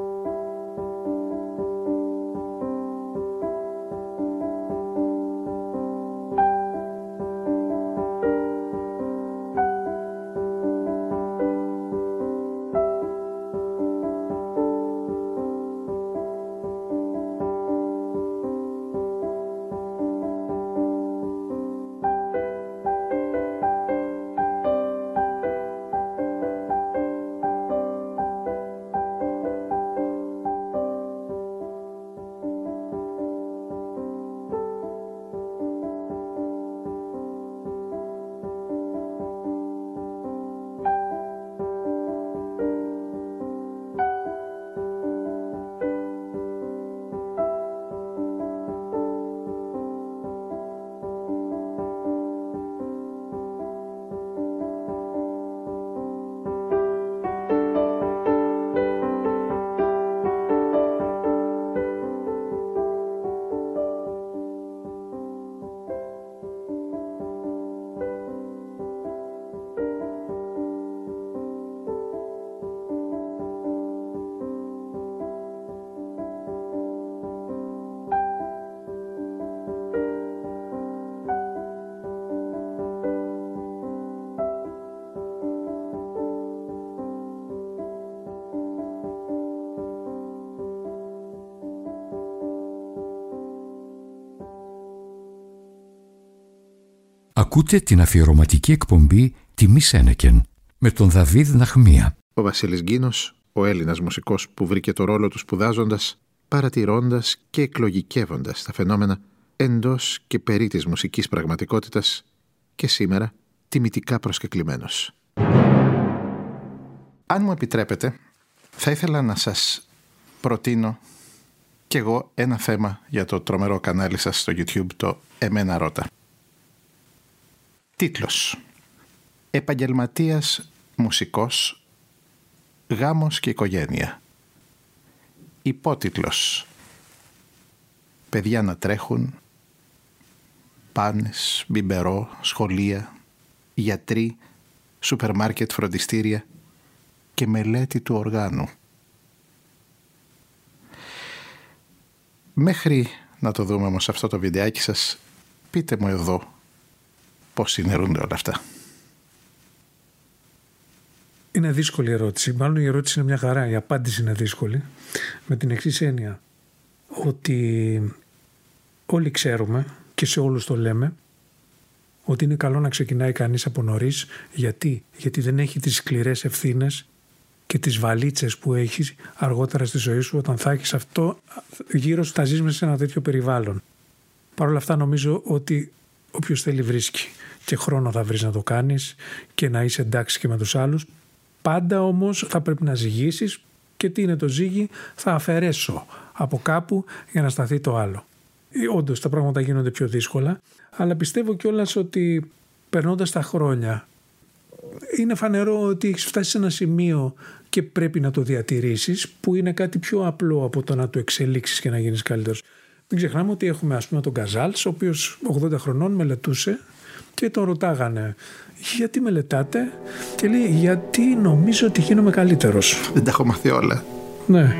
Ακούτε την αφιερωματική εκπομπή «Τιμή Σένεκεν» με τον Δαβίδ Ναχμία. Ο Βασίλης Γκίνος, ο Έλληνας μουσικός που βρήκε το ρόλο του σπουδάζοντας, παρατηρώντας και εκλογικεύοντας τα φαινόμενα εντός και περί της μουσικής πραγματικότητας και σήμερα τιμητικά προσκεκλημένος. Αν μου επιτρέπετε, θα ήθελα να σας προτείνω κι εγώ ένα θέμα για το τρομερό κανάλι σας στο YouTube, το «Εμένα Ρώτα». Τίτλος «Επαγγελματίας μουσικός, γάμος και οικογένεια». Υπότιτλος «Παιδιά να τρέχουν, πάνες, μπιμπερό, σχολεία, γιατροί, σούπερ μάρκετ, φροντιστήρια και μελέτη του οργάνου». Μέχρι να το δούμε όμως αυτό το βιντεάκι σας, πείτε μου εδώ πώς συνερούνται όλα αυτά. Είναι δύσκολη ερώτηση. Μάλλον η ερώτηση είναι μια χαρά. Η απάντηση είναι δύσκολη. Με την εξής έννοια. Ότι όλοι ξέρουμε και σε όλους το λέμε ότι είναι καλό να ξεκινάει κανείς από νωρίς. Γιατί; Γιατί δεν έχει τις σκληρές ευθύνες και τις βαλίτσες που έχεις αργότερα στη ζωή σου όταν θα έχεις αυτό γύρω σου θα ζεις μέσα σε ένα τέτοιο περιβάλλον. Παρ' όλα αυτά νομίζω ότι όποιος θέλει βρίσκει και χρόνο θα βρεις να το κάνεις και να είσαι εντάξει και με τους άλλους. Πάντα όμως θα πρέπει να ζυγίσεις και τι είναι το ζύγι θα αφαιρέσω από κάπου για να σταθεί το άλλο. Ε, Όντως τα πράγματα γίνονται πιο δύσκολα, αλλά πιστεύω κιόλας ότι περνώντας τα χρόνια είναι φανερό ότι έχεις φτάσει σε ένα σημείο και πρέπει να το διατηρήσεις που είναι κάτι πιο απλό από το να το εξελίξεις και να γίνεις καλύτερος. Μην ξεχνάμε ότι έχουμε ας πούμε τον Καζάλς ο οποίος 80 χρονών μελετούσε και τον ρωτάγανε γιατί μελετάτε; Και λέει γιατί νομίζω ότι γίνομαι καλύτερος. Δεν τα έχω μάθει όλα. Ναι.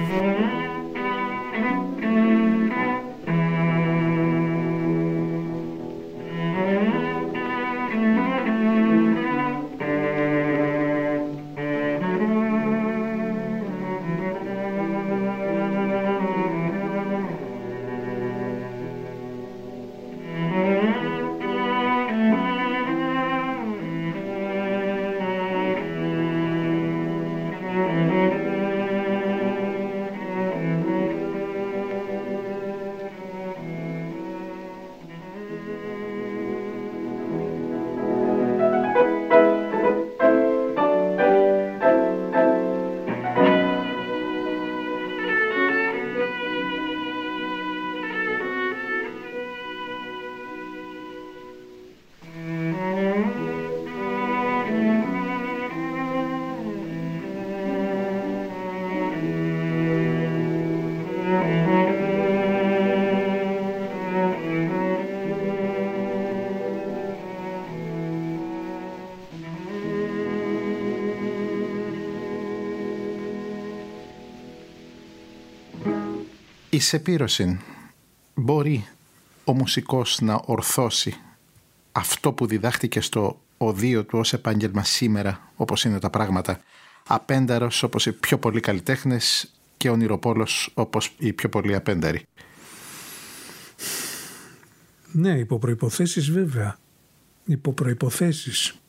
Η σεπήρωση μπορεί ο μουσικός να ορθώσει αυτό που διδάχτηκε στο οδείο του ως επάγγελμα σήμερα όπως είναι τα πράγματα απένταρος όπως οι πιο πολλοί καλλιτέχνες και ονειροπόλος όπως οι πιο πολλοί απένταροι. Ναι, υπό προϋποθέσεις βέβαια. Υπό προϋποθέσεις.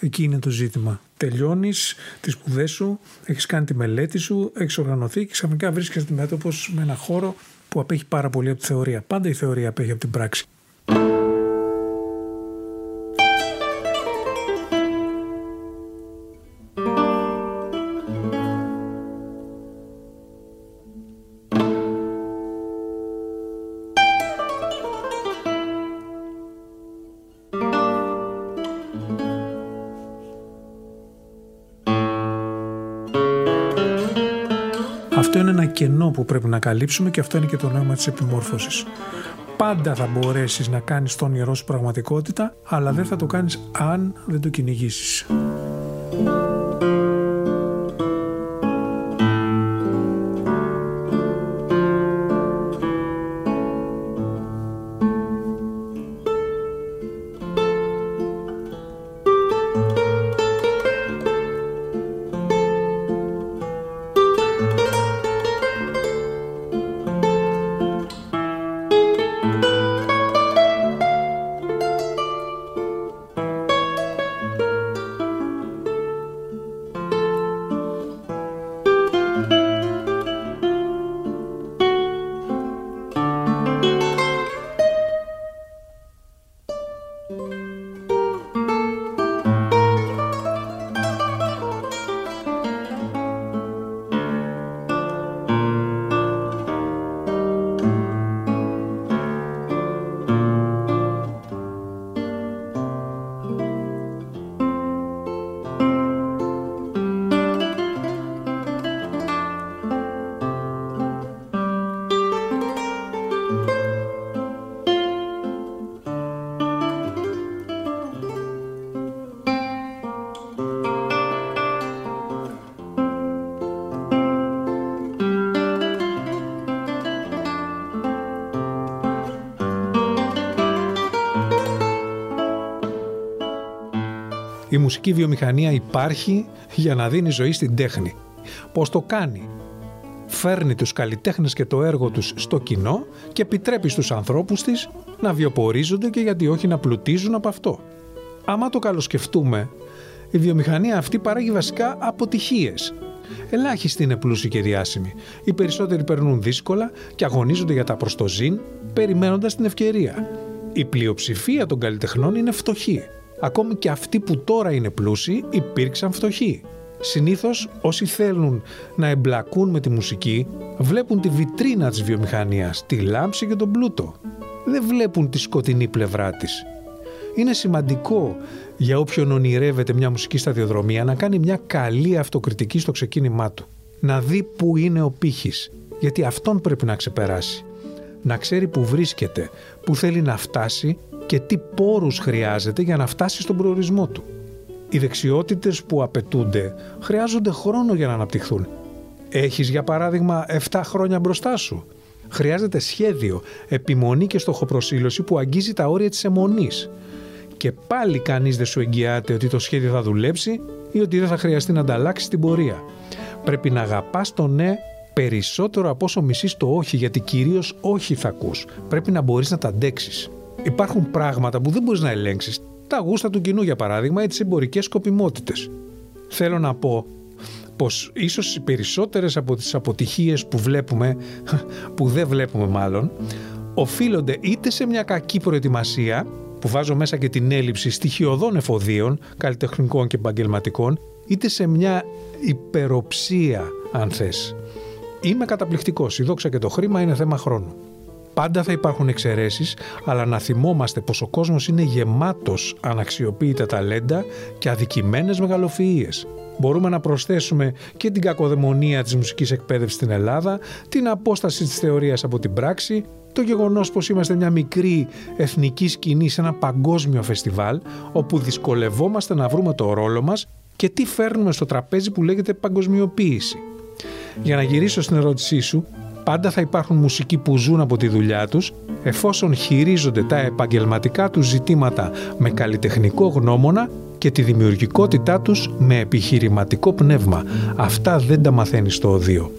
Εκεί είναι το ζήτημα. Τελειώνεις τις σπουδές σου, έχεις κάνει τη μελέτη σου, έχεις οργανωθεί και ξαφνικά βρίσκεσαι αντιμέτωπος με ένα χώρο που απέχει πάρα πολύ από τη θεωρία. Πάντα η θεωρία απέχει από την πράξη. Που πρέπει να καλύψουμε και αυτό είναι και το νόημα της επιμόρφωσης. Πάντα θα μπορέσεις να κάνεις τον όνειρό σου πραγματικότητα, αλλά δεν θα το κάνεις αν δεν το κυνηγήσεις. Μουσική βιομηχανία υπάρχει για να δίνει ζωή στην τέχνη. Πώς το κάνει; Φέρνει τους καλλιτέχνες και το έργο τους στο κοινό και επιτρέπει στους ανθρώπους της να βιοπορίζονται και γιατί όχι να πλουτίζουν από αυτό. Άμα το καλοσκεφτούμε, η βιομηχανία αυτή παράγει βασικά αποτυχίες. Ελάχιστοι είναι πλούσιοι και διάσημοι. Οι περισσότεροι περνούν δύσκολα και αγωνίζονται για τα προστοζήν, περιμένοντας την ευκαιρία. Η πλειοψηφία των καλλιτεχνών είναι φτωχοί. Ακόμη και αυτοί που τώρα είναι πλούσιοι υπήρξαν φτωχοί. Συνήθως όσοι θέλουν να εμπλακούν με τη μουσική βλέπουν τη βιτρίνα της βιομηχανίας, τη λάμψη και τον πλούτο. Δεν βλέπουν τη σκοτεινή πλευρά της. Είναι σημαντικό για όποιον ονειρεύεται μια μουσική σταδιοδρομία να κάνει μια καλή αυτοκριτική στο ξεκίνημά του. Να δει που είναι ο πύχης, γιατί αυτόν πρέπει να ξεπεράσει. Να ξέρει που βρίσκεται, που θέλει να φτάσει και τι πόρους χρειάζεται για να φτάσει στον προορισμό του. Οι δεξιότητες που απαιτούνται χρειάζονται χρόνο για να αναπτυχθούν. Έχεις για παράδειγμα 7 χρόνια μπροστά σου. Χρειάζεται σχέδιο, επιμονή και στοχοπροσύλωση που αγγίζει τα όρια της αιμονής. Και πάλι κανείς δεν σου εγγυάται ότι το σχέδιο θα δουλέψει ή ότι δεν θα χρειαστεί να ανταλλάξεις την πορεία. Πρέπει να αγαπάς το ναι περισσότερο από όσο μισείς το όχι, γιατί κυρίως όχι θα ακούς. Πρέπει να μπορείς να τα αντέξεις. Υπάρχουν πράγματα που δεν μπορείς να ελέγξεις. Τα γούστα του κοινού, για παράδειγμα, ή τι εμπορικές σκοπιμότητες. Θέλω να πω πως ίσως οι περισσότερες από τις αποτυχίες που βλέπουμε, που δεν βλέπουμε μάλλον, οφείλονται είτε σε μια κακή προετοιμασία, που βάζω μέσα και την έλλειψη στοιχειωδών εφοδίων, καλλιτεχνικών και επαγγελματικών, είτε σε μια υπεροψία, αν θες. Είμαι καταπληκτικός, η δόξα και το χρήμα είναι θέμα χρόνου. Πάντα θα υπάρχουν εξαιρέσεις, αλλά να θυμόμαστε πως ο κόσμος είναι γεμάτος αναξιοποίητα ταλέντα και αδικημένες μεγαλοφυΐες. Μπορούμε να προσθέσουμε και την κακοδαιμονία της μουσικής εκπαίδευσης στην Ελλάδα, την απόσταση της θεωρίας από την πράξη, το γεγονός πως είμαστε μια μικρή εθνική σκηνή σε ένα παγκόσμιο φεστιβάλ, όπου δυσκολευόμαστε να βρούμε το ρόλο μας και τι φέρνουμε στο τραπέζι που λέγεται παγκοσμιοποίηση. Για να γυρίσω στην ερώτησή σου, πάντα θα υπάρχουν μουσικοί που ζουν από τη δουλειά τους εφόσον χειρίζονται τα επαγγελματικά τους ζητήματα με καλλιτεχνικό γνώμονα και τη δημιουργικότητά τους με επιχειρηματικό πνεύμα. Αυτά δεν τα μαθαίνεις στο οδείο.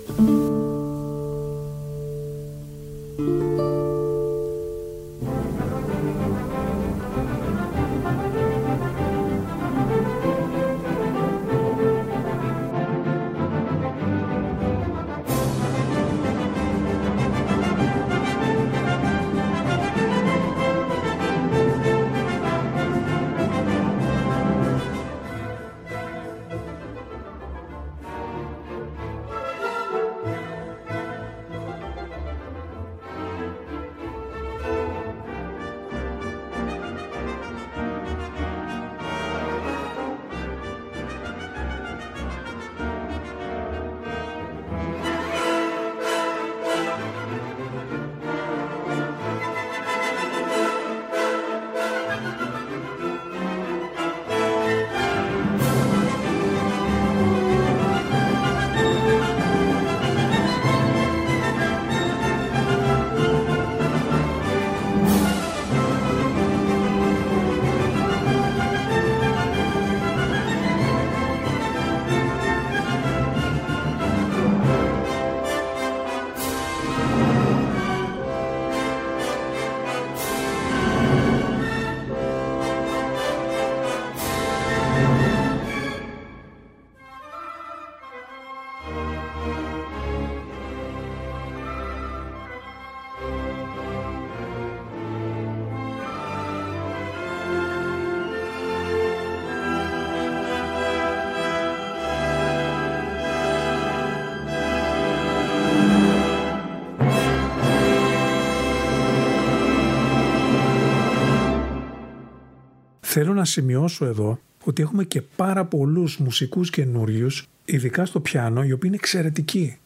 Θέλω να σημειώσω εδώ ότι έχουμε και πάρα πολλούς μουσικούς καινούριους, ειδικά στο πιάνο, οι οποίοι είναι εξαιρετικοί.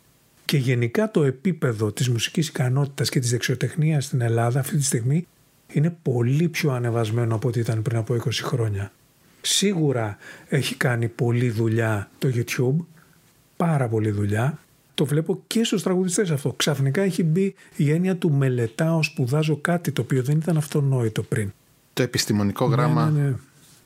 Και γενικά το επίπεδο της μουσικής ικανότητας και της δεξιοτεχνίας στην Ελλάδα αυτή τη στιγμή είναι πολύ πιο ανεβασμένο από ό,τι ήταν πριν από 20 χρόνια. Σίγουρα έχει κάνει πολλή δουλειά το YouTube, πάρα πολλή δουλειά. Το βλέπω και στους τραγουδιστές αυτό. Ξαφνικά έχει μπει η έννοια του μελετάω, σπουδάζω κάτι το οποίο δεν ήταν αυτονόητο πριν το επιστημονικό ναι, γράμμα ναι, ναι.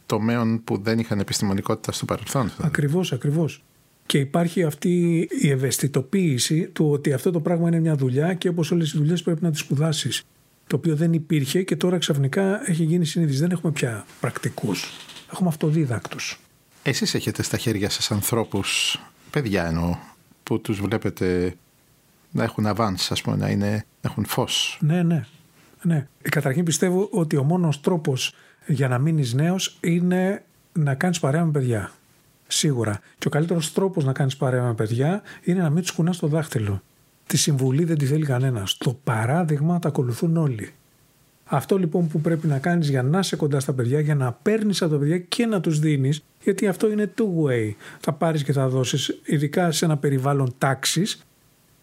τομέων που δεν είχαν επιστημονικότητα στο παρελθόν. Ακριβώς, ακριβώς. Και υπάρχει αυτή η ευαισθητοποίηση του ότι αυτό το πράγμα είναι μια δουλειά και όπως όλες οι δουλειές πρέπει να τις σπουδάσεις. Το οποίο δεν υπήρχε και τώρα ξαφνικά έχει γίνει συνείδηση. Δεν έχουμε πια πρακτικούς. Έχουμε αυτοδίδακτους. Εσείς έχετε στα χέρια σας ανθρώπους, παιδιά εννοώ, που τους βλέπετε να έχουν avance, ας πούμε, να, είναι, να έχουν φως; Ναι, ναι. Ναι. Καταρχήν πιστεύω ότι ο μόνος τρόπος για να μείνεις νέος είναι να κάνεις παρέα με παιδιά. Σίγουρα. Και ο καλύτερος τρόπος να κάνεις παρέα με παιδιά είναι να μην τους κουνάς το δάχτυλο. Τη συμβουλή δεν τη θέλει κανένας. Το παράδειγμα τα ακολουθούν όλοι. Αυτό λοιπόν που πρέπει να κάνεις για να είσαι κοντά στα παιδιά, για να παίρνεις από τα παιδιά και να τους δίνεις, γιατί αυτό είναι two way. Θα πάρεις και θα δώσεις, ειδικά σε ένα περιβάλλον τάξης.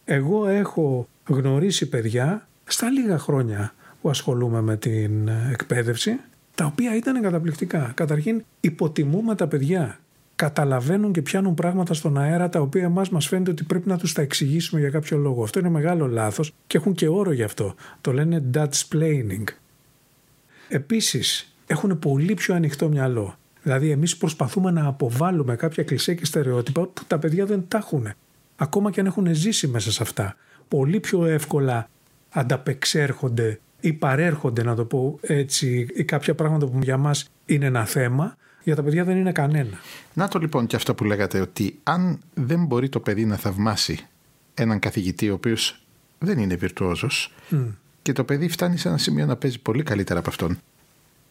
Εγώ έχω γνωρίσει παιδιά στα λίγα χρόνια που ασχολούμαι με την εκπαίδευση, τα οποία ήταν καταπληκτικά. Καταρχήν υποτιμούμε τα παιδιά. Καταλαβαίνουν και πιάνουν πράγματα στον αέρα τα οποία εμάς μας φαίνεται ότι πρέπει να τους τα εξηγήσουμε για κάποιο λόγο. Αυτό είναι μεγάλο λάθος και έχουν και όρο γι' αυτό. Το λένε Dutch planning. Επίσης, έχουν πολύ πιο ανοιχτό μυαλό. Δηλαδή, εμείς προσπαθούμε να αποβάλουμε κάποια κλισέ και στερεότυπα που τα παιδιά δεν τα έχουν. Ακόμα και αν έχουν ζήσει μέσα σε αυτά. Πολύ πιο εύκολα ανταπεξέρχονται ή παρέρχονται, να το πω έτσι, ή κάποια πράγματα που για μας είναι ένα θέμα, για τα παιδιά δεν είναι κανένα. Να το λοιπόν και αυτό που λέγατε, ότι αν δεν μπορεί το παιδί να θαυμάσει έναν καθηγητή ο οποίος δεν είναι βιρτουόζος και το παιδί φτάνει σε ένα σημείο να παίζει πολύ καλύτερα από αυτόν,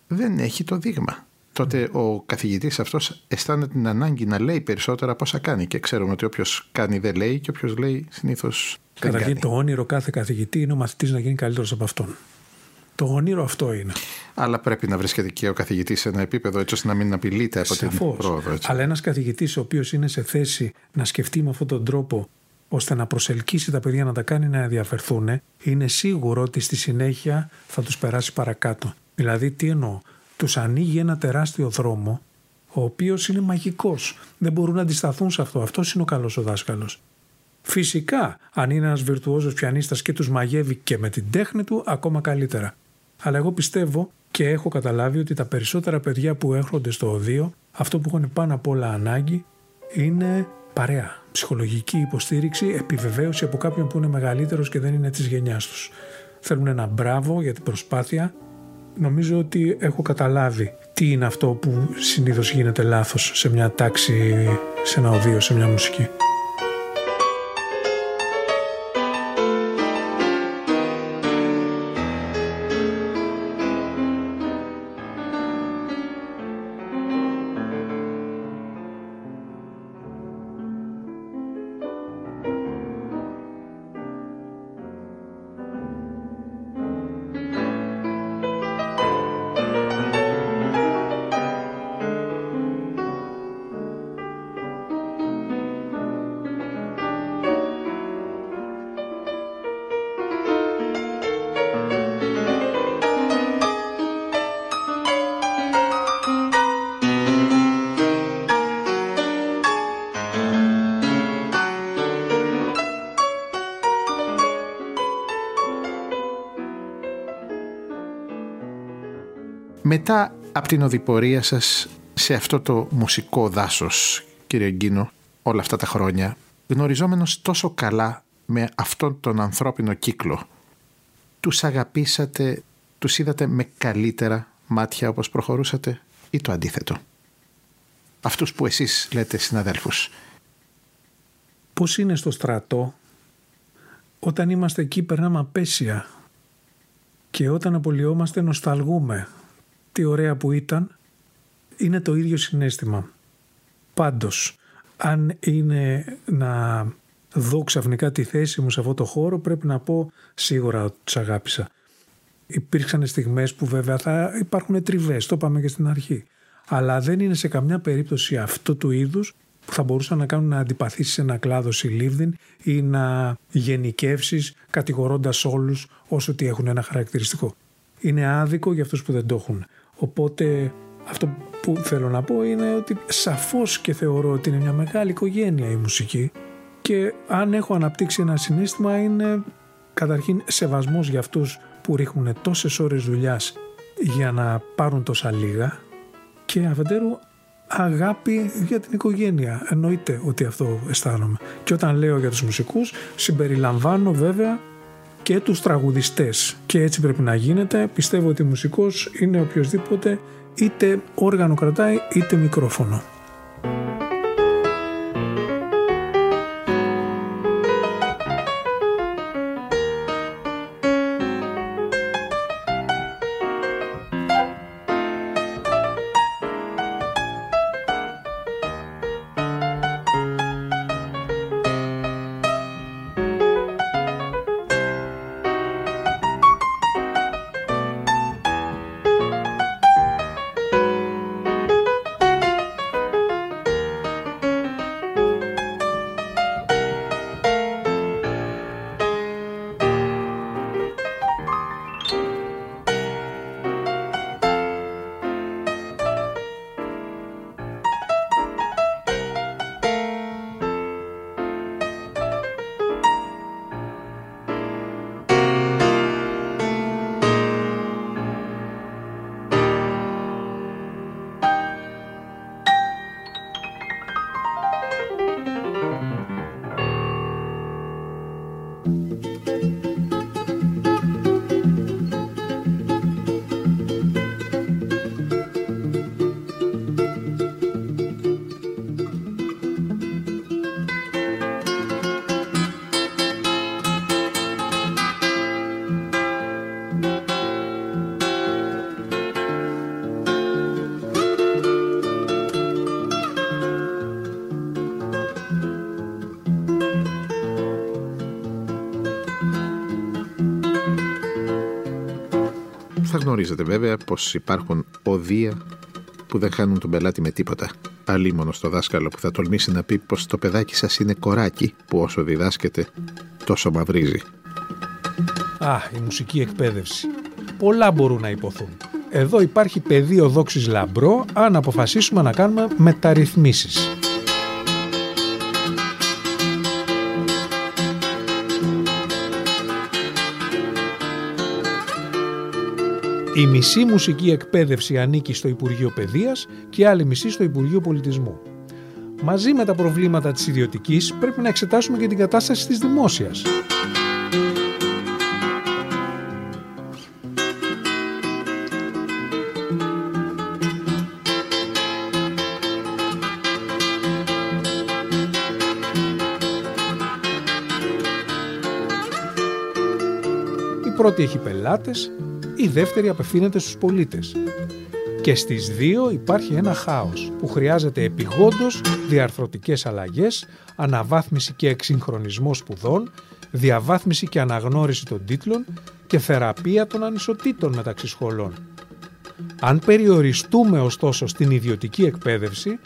δεν έχει το δείγμα. Τότε ο καθηγητής αυτός αισθάνεται την ανάγκη να λέει περισσότερα από όσα κάνει και ξέρουμε ότι όποιος κάνει δεν λέει και όποιος λέει συνήθως δεν Καταρχήν κάνει. το όνειρο κάθε καθηγητή είναι ο μαθητής να γίνει καλύτερος από αυτόν. Το όνειρο αυτό είναι. Αλλά πρέπει να βρίσκεται και ο καθηγητής σε ένα επίπεδο έτσι ώστε να μην απειλείται από την Σαφώς. πρόοδο. Έτσι. Αλλά ένας καθηγητής ο οποίος είναι σε θέση να σκεφτεί με αυτόν τον τρόπο ώστε να προσελκύσει τα παιδιά να τα κάνει να ενδιαφερθούν, είναι σίγουρο ότι στη συνέχεια θα τους περάσει παρακάτω. Δηλαδή τι εννοώ, τους ανοίγει ένα τεράστιο δρόμο ο οποίος είναι μαγικός. Δεν μπορούν να αντισταθούν σε αυτό. Αυτός είναι ο καλός ο δάσκαλος. Φυσικά, αν είναι ένας βιρτουόζος πιανίστας και τους μαγεύει και με την τέχνη του, ακόμα καλύτερα. Αλλά εγώ πιστεύω και έχω καταλάβει ότι τα περισσότερα παιδιά που έρχονται στο οδείο, αυτό που έχουν πάνω απ' όλα ανάγκη είναι παρέα. Ψυχολογική υποστήριξη, επιβεβαίωση από κάποιον που είναι μεγαλύτερος και δεν είναι της γενιάς τους. Θέλουν ένα μπράβο για την προσπάθεια. Νομίζω ότι έχω καταλάβει τι είναι αυτό που συνήθως γίνεται λάθος σε μια τάξη, σε ένα οδείο, σε μια μουσική. Μετά από την οδηπορία σας σε αυτό το μουσικό δάσος, κύριε Γκίνο, όλα αυτά τα χρόνια, γνωριζόμενος τόσο καλά με αυτόν τον ανθρώπινο κύκλο, τους αγαπήσατε, τους είδατε με καλύτερα μάτια όπως προχωρούσατε ή το αντίθετο; Αυτούς που εσείς λέτε συναδέλφους. Πώς είναι στο στρατό, όταν είμαστε εκεί περνάμε απέσια και όταν απολυόμαστε νοσταλγούμε; Τι ωραία που ήταν, είναι το ίδιο συνέστημα. Πάντως, αν είναι να δω ξαφνικά τη θέση μου σε αυτό το χώρο, πρέπει να πω σίγουρα ότι τους αγάπησα. Υπήρξαν στιγμές που βέβαια θα υπάρχουν τριβές, το είπαμε και στην αρχή. Αλλά δεν είναι σε καμιά περίπτωση αυτού του είδους που θα μπορούσαν να κάνουν να αντιπαθήσεις ένα κλάδο συλλήβδιν ή να γενικεύσεις κατηγορώντας όλους όσο ότι έχουν ένα χαρακτηριστικό. Είναι άδικο για αυτούς που δεν το έχουν. Οπότε αυτό που θέλω να πω είναι ότι σαφώς και θεωρώ ότι είναι μια μεγάλη οικογένεια η μουσική και αν έχω αναπτύξει ένα συνέστημα είναι καταρχήν σεβασμός για αυτούς που ρίχνουν τόσες ώρες δουλειάς για να πάρουν τόσα λίγα και αφετέρου αγάπη για την οικογένεια. Εννοείται ότι αυτό αισθάνομαι. Και όταν λέω για τους μουσικούς συμπεριλαμβάνω βέβαια και τους τραγουδιστές και έτσι πρέπει να γίνεται. Πιστεύω ότι ο μουσικός είναι οποιοδήποτε είτε όργανο κρατάει είτε μικρόφωνο. Música γνωρίζετε βέβαια πως υπάρχουν οδεία που δεν χάνουν τον πελάτη με τίποτα. Αλίμονο στο δάσκαλο που θα τολμήσει να πει πως το παιδάκι σας είναι κοράκι που όσο διδάσκεται τόσο μαυρίζει. Α, η μουσική εκπαίδευση. Πολλά μπορούν να υποθούν. Εδώ υπάρχει πεδίο δόξης λαμπρό αν αποφασίσουμε να κάνουμε μεταρρυθμίσεις. Η μισή μουσική εκπαίδευση ανήκει στο Υπουργείο Παιδείας και άλλη μισή στο Υπουργείο Πολιτισμού. Μαζί με τα προβλήματα της ιδιωτικής πρέπει να εξετάσουμε και την κατάσταση της δημόσιας. Η πρώτη έχει πελάτες, η δεύτερη απευθύνεται στους πολίτες. Και στις δύο υπάρχει ένα χάος που χρειάζεται επιγόντως διαρθρωτικές αλλαγές, αναβάθμιση και εξυγχρονισμό σπουδών, διαβάθμιση και αναγνώριση των τίτλων και θεραπεία των ανισοτήτων μεταξύ σχολών. Αν περιοριστούμε ωστόσο στην ιδιωτική εκπαίδευση,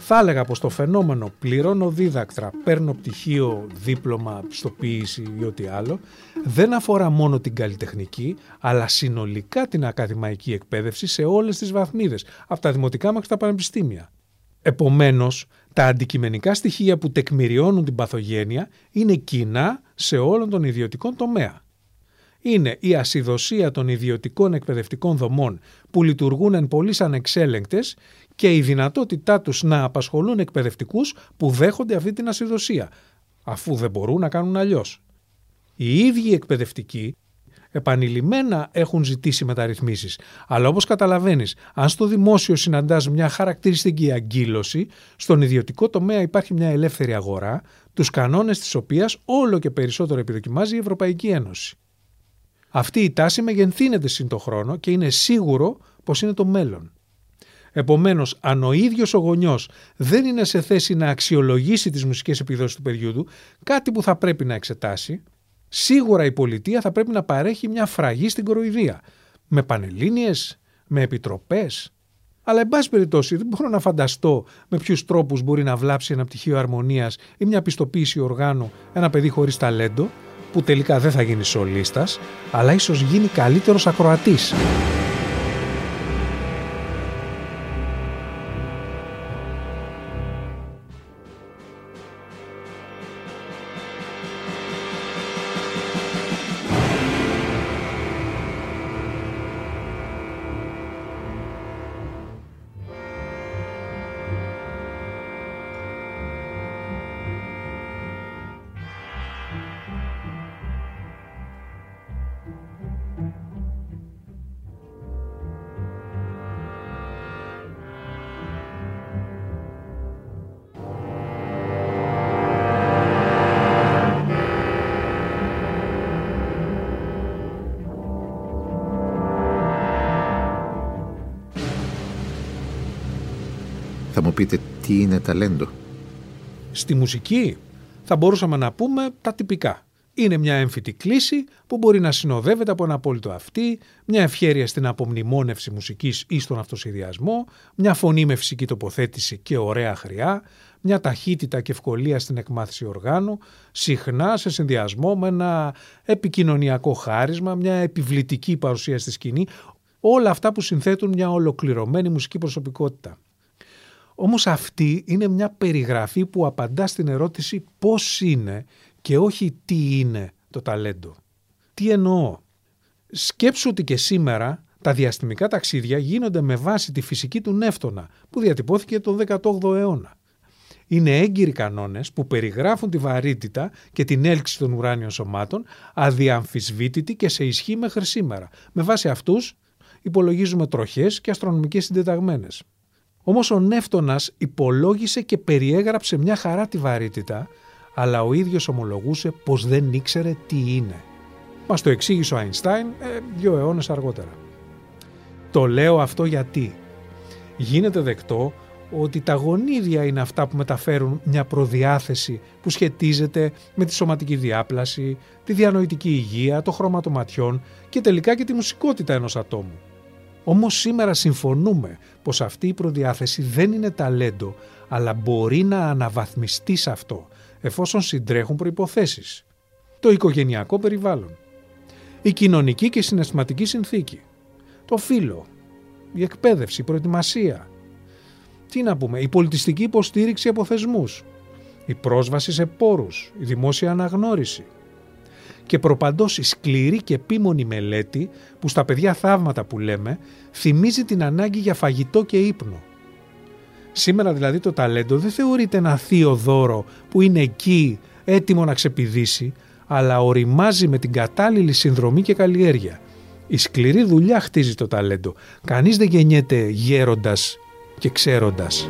θα έλεγα πως το φαινόμενο πληρώνω δίδακτρα, παίρνω πτυχίο, δίπλωμα, πιστοποίηση ή ό,τι άλλο, δεν αφορά μόνο την καλλιτεχνική, αλλά συνολικά την ακαδημαϊκή εκπαίδευση σε όλες τις βαθμίδες, από τα δημοτικά μέχρι τα πανεπιστήμια. Επομένως, τα αντικειμενικά στοιχεία που τεκμηριώνουν την παθογένεια είναι κοινά σε όλων των ιδιωτικών τομέα είναι η ασυδοσία των ιδιωτικών εκπαιδευτικών δομών που λειτουργούν εν πολλής ανεξέλεγκτες και η δυνατότητά τους να απασχολούν εκπαιδευτικούς που δέχονται αυτή την ασυδοσία, αφού δεν μπορούν να κάνουν αλλιώς. Οι ίδιοι εκπαιδευτικοί επανειλημμένα έχουν ζητήσει μεταρρυθμίσεις. Αλλά όπως καταλαβαίνεις, αν στο δημόσιο συναντάς μια χαρακτηριστική αγκύλωση, στον ιδιωτικό τομέα υπάρχει μια ελεύθερη αγορά, τους κανόνες της οποίας όλο και περισσότερο επιδοκιμάζει η Ευρωπαϊκή Ένωση. Αυτή η τάση μεγενθύνεται συν το χρόνο και είναι σίγουρο πως είναι το μέλλον. Επομένως, αν ο ίδιος ο γονιός δεν είναι σε θέση να αξιολογήσει τις μουσικές επιδόσεις του παιδιού του, κάτι που θα πρέπει να εξετάσει, σίγουρα η πολιτεία θα πρέπει να παρέχει μια φραγή στην κοροϊδία. Με πανελλήνιες, με επιτροπές. Αλλά, εν πάση περιπτώσει, δεν μπορώ να φανταστώ με ποιους τρόπους μπορεί να βλάψει ένα πτυχίο αρμονίας ή μια πιστοποίηση οργάνου ένα παιδί χωρίς ταλέντο, που τελικά δεν θα γίνει σολίστας, αλλά ίσως γίνει καλύτερος ακροατής. Μου πείτε τι είναι ταλέντο. Στη μουσική θα μπορούσαμε να πούμε τα τυπικά. Είναι μια έμφυτη κλίση που μπορεί να συνοδεύεται από ένα απόλυτο αυτή, μια ευχέρεια στην απομνημόνευση μουσικής ή στον αυτοσυδιασμό, μια φωνή με φυσική τοποθέτηση και ωραία χρειά, μια ταχύτητα και ευκολία στην εκμάθηση οργάνου, συχνά σε συνδυασμό με ένα επικοινωνιακό χάρισμα, μια επιβλητική παρουσία στη σκηνή, όλα αυτά που συνθέτουν μια ολοκληρωμένη μουσική προσωπικότητα. Όμως αυτή είναι μια περιγραφή που απαντά στην ερώτηση πώς είναι και όχι τι είναι το ταλέντο. Τι εννοώ; Σκέψου ότι και σήμερα τα διαστημικά ταξίδια γίνονται με βάση τη φυσική του νεύτωνα που διατυπώθηκε τον 18ο αιώνα. Είναι έγκυροι κανόνες που περιγράφουν τη βαρύτητα και την έλξη των ουράνιων σωμάτων αδιαμφισβήτητη και σε ισχύ μέχρι σήμερα. Με βάση αυτούς υπολογίζουμε τροχές και αστρονομικές συντεταγμένες. Όμως ο Νεύτωνας υπολόγισε και περιέγραψε μια χαρά τη βαρύτητα, αλλά ο ίδιος ομολογούσε πως δεν ήξερε τι είναι. Μας το εξήγησε ο Αϊνστάιν ε, δύο αιώνες αργότερα. Το λέω αυτό γιατί γίνεται δεκτό ότι τα γονίδια είναι αυτά που μεταφέρουν μια προδιάθεση που σχετίζεται με τη σωματική διάπλαση, τη διανοητική υγεία, το χρώμα των ματιών και τελικά και τη μουσικότητα ενός ατόμου. Όμως σήμερα συμφωνούμε πως αυτή η προδιάθεση δεν είναι ταλέντο, αλλά μπορεί να αναβαθμιστεί σε αυτό, εφόσον συντρέχουν προϋποθέσεις. Το οικογενειακό περιβάλλον, η κοινωνική και συναισθηματική συνθήκη, το φύλλο, η εκπαίδευση, η προετοιμασία, τι να πούμε, η πολιτιστική υποστήριξη από θεσμούς, η πρόσβαση σε πόρους, η δημόσια αναγνώριση, και προπαντός η σκληρή και επίμονη μελέτη που στα παιδιά θαύματα που λέμε θυμίζει την ανάγκη για φαγητό και ύπνο. Σήμερα δηλαδή το ταλέντο δεν θεωρείται ένα θείο δώρο που είναι εκεί έτοιμο να ξεπηδήσει αλλά οριμάζει με την κατάλληλη συνδρομή και καλλιέργεια. Η σκληρή δουλειά χτίζει το ταλέντο. Κανείς δεν γεννιέται γέροντας και ξέροντας.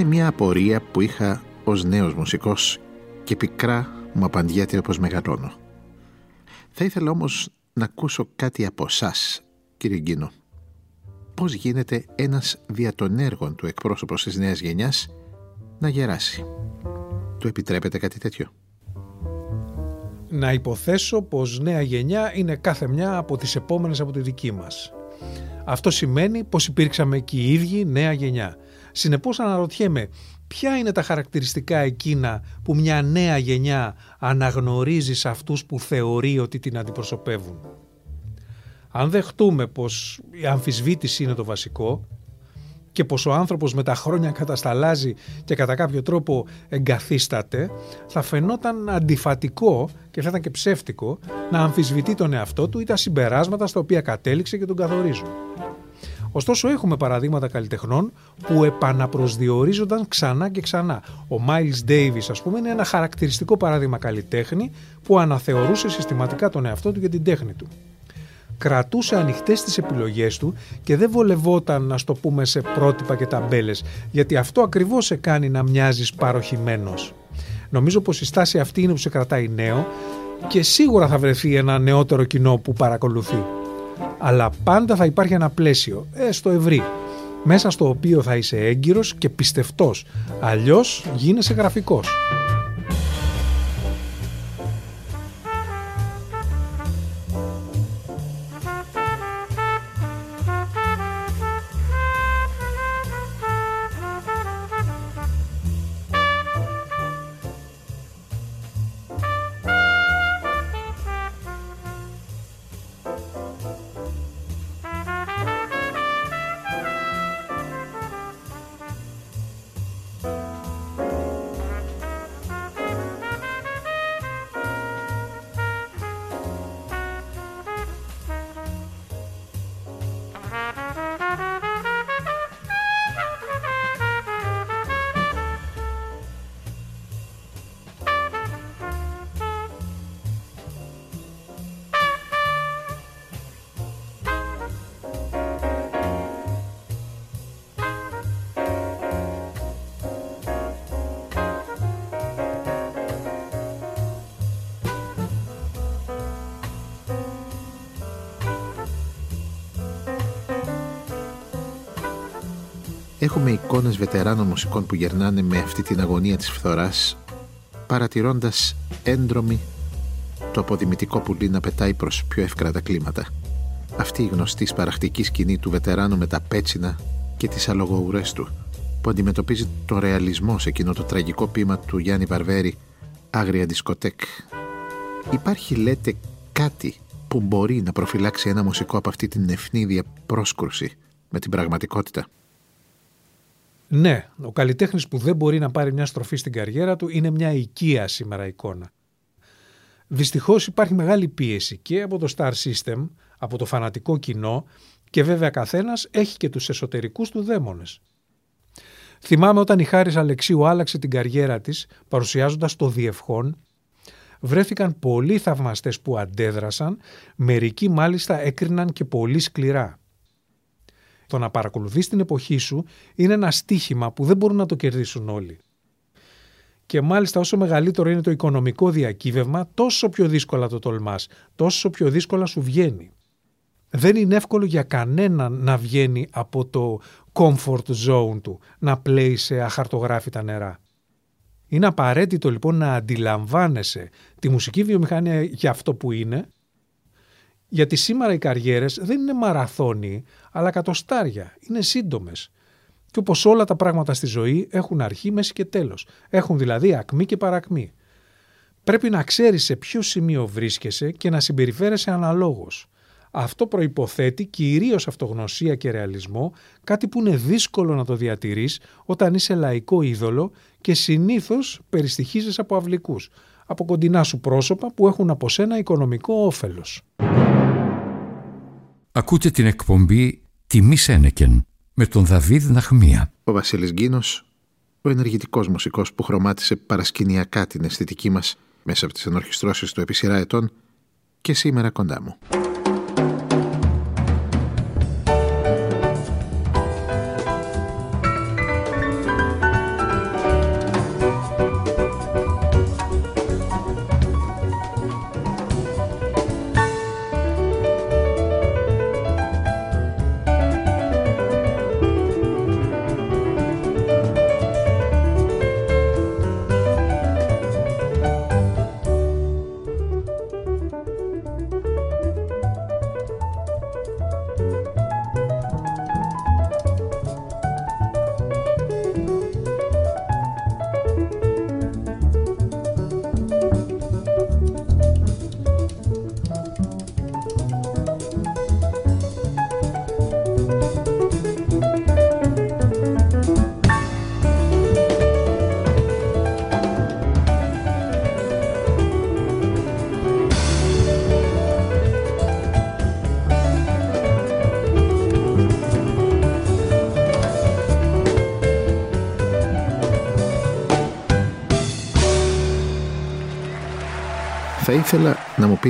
Είναι μια απορία που είχα ως νέος μουσικός και πικρά μου απαντιέται όπως μεγαλώνω. Θα ήθελα όμως να ακούσω κάτι από εσά, κύριε Γκίνο. Πώς γίνεται ένας δια των έργων του εκπρόσωπος της νέας γενιάς να γεράσει; Του επιτρέπετε κάτι τέτοιο; Να υποθέσω πως νέα γενιά είναι κάθε μια από τις επόμενες από τη δική μας. Αυτό σημαίνει πως υπήρξαμε και οι ίδιοι νέα γενιά. Συνεπώς αναρωτιέμαι ποια είναι τα χαρακτηριστικά εκείνα που μια νέα γενιά αναγνωρίζει σε αυτούς που θεωρεί ότι την αντιπροσωπεύουν; Αν δεχτούμε πως η αμφισβήτηση είναι το βασικό και πως ο άνθρωπος με τα χρόνια κατασταλάζει και κατά κάποιο τρόπο εγκαθίσταται, θα φαινόταν αντιφατικό και θα ήταν και ψεύτικο να αμφισβητεί τον εαυτό του ή τα συμπεράσματα στα οποία κατέληξε και τον καθορίζουν. Ωστόσο έχουμε παραδείγματα καλλιτεχνών που επαναπροσδιορίζονταν ξανά και ξανά. Ο Miles Davis ας πούμε είναι ένα χαρακτηριστικό παράδειγμα καλλιτέχνη που αναθεωρούσε συστηματικά τον εαυτό του και την τέχνη του. Κρατούσε ανοιχτές τις επιλογές του και δεν βολευόταν, να το πούμε, σε πρότυπα και ταμπέλες, γιατί αυτό ακριβώς σε κάνει να μοιάζεις παροχημένος. Νομίζω πως η στάση αυτή είναι που σε κρατάει νέο και σίγουρα θα βρεθεί ένα νεότερο κοινό που παρακολουθεί. Αλλά πάντα θα υπάρχει ένα πλαίσιο, έστω ευρύ, μέσα στο οποίο θα είσαι έγκυρος και πιστευτός, αλλιώς γίνεσαι γραφικός. Βετεράνων μουσικών που γερνάνε με αυτή την αγωνία της φθοράς παρατηρώντας έντρομη το αποδημητικό πουλί να πετάει προς πιο εύκρατα κλίματα. Αυτή η γνωστή σπαραχτική σκηνή του βετεράνου με τα πέτσινα και τις αλογοουρές του που αντιμετωπίζει το ρεαλισμό σε εκείνο το τραγικό ποίημα του Γιάννη Βαρβέρη «Άγρια δισκοτέκ». Υπάρχει λέτε κάτι που μπορεί να προφυλάξει ένα μουσικό από αυτή την ευνίδια πρόσκρουση με την πραγματικότητα; Ναι, ο καλλιτέχνης που δεν μπορεί να πάρει μια στροφή στην καριέρα του είναι μια οικία σήμερα εικόνα. Δυστυχώς υπάρχει μεγάλη πίεση και από το Star System, από το φανατικό κοινό και βέβαια καθένας έχει και τους εσωτερικούς του δαίμονες. Θυμάμαι όταν η Χάρης Αλεξίου άλλαξε την καριέρα της παρουσιάζοντας το Διευχόν βρέθηκαν πολλοί θαυμαστές που αντέδρασαν, μερικοί μάλιστα έκριναν και πολύ σκληρά. Το να παρακολουθείς την εποχή σου είναι ένα στίχημα που δεν μπορούν να το κερδίσουν όλοι. Και μάλιστα όσο μεγαλύτερο είναι το οικονομικό διακύβευμα, τόσο πιο δύσκολα το τολμάς, τόσο πιο δύσκολα σου βγαίνει. Δεν είναι εύκολο για κανέναν να βγαίνει από το comfort zone του, να πλέει σε αχαρτογράφητα νερά. Είναι απαραίτητο λοιπόν να αντιλαμβάνεσαι τη μουσική βιομηχανία για αυτό που είναι γιατί σήμερα οι καριέρες δεν είναι μαραθώνιοι, αλλά κατοστάρια, είναι σύντομες. Και όπως όλα τα πράγματα στη ζωή έχουν αρχή, μέση και τέλος. Έχουν δηλαδή ακμή και παρακμή. Πρέπει να ξέρεις σε ποιο σημείο βρίσκεσαι και να συμπεριφέρεσαι αναλόγως. Αυτό προϋποθέτει κυρίως αυτογνωσία και ρεαλισμό, κάτι που είναι δύσκολο να το διατηρείς όταν είσαι λαϊκό είδωλο και συνήθως περιστοιχίζεις από αυλικούς, από κοντινά σου πρόσωπα που έχουν από σένα οικονομικό όφελος. Ακούτε την εκπομπή «Τιμή Σένεκεν» με τον Δαβίδ Ναχμία. Ο Βασίλης Γκίνος, ο ενεργητικός μουσικός που χρωμάτισε παρασκηνιακά την αισθητική μας μέσα από τις ενορχιστρώσεις του επί σειρά ετών και σήμερα κοντά μου.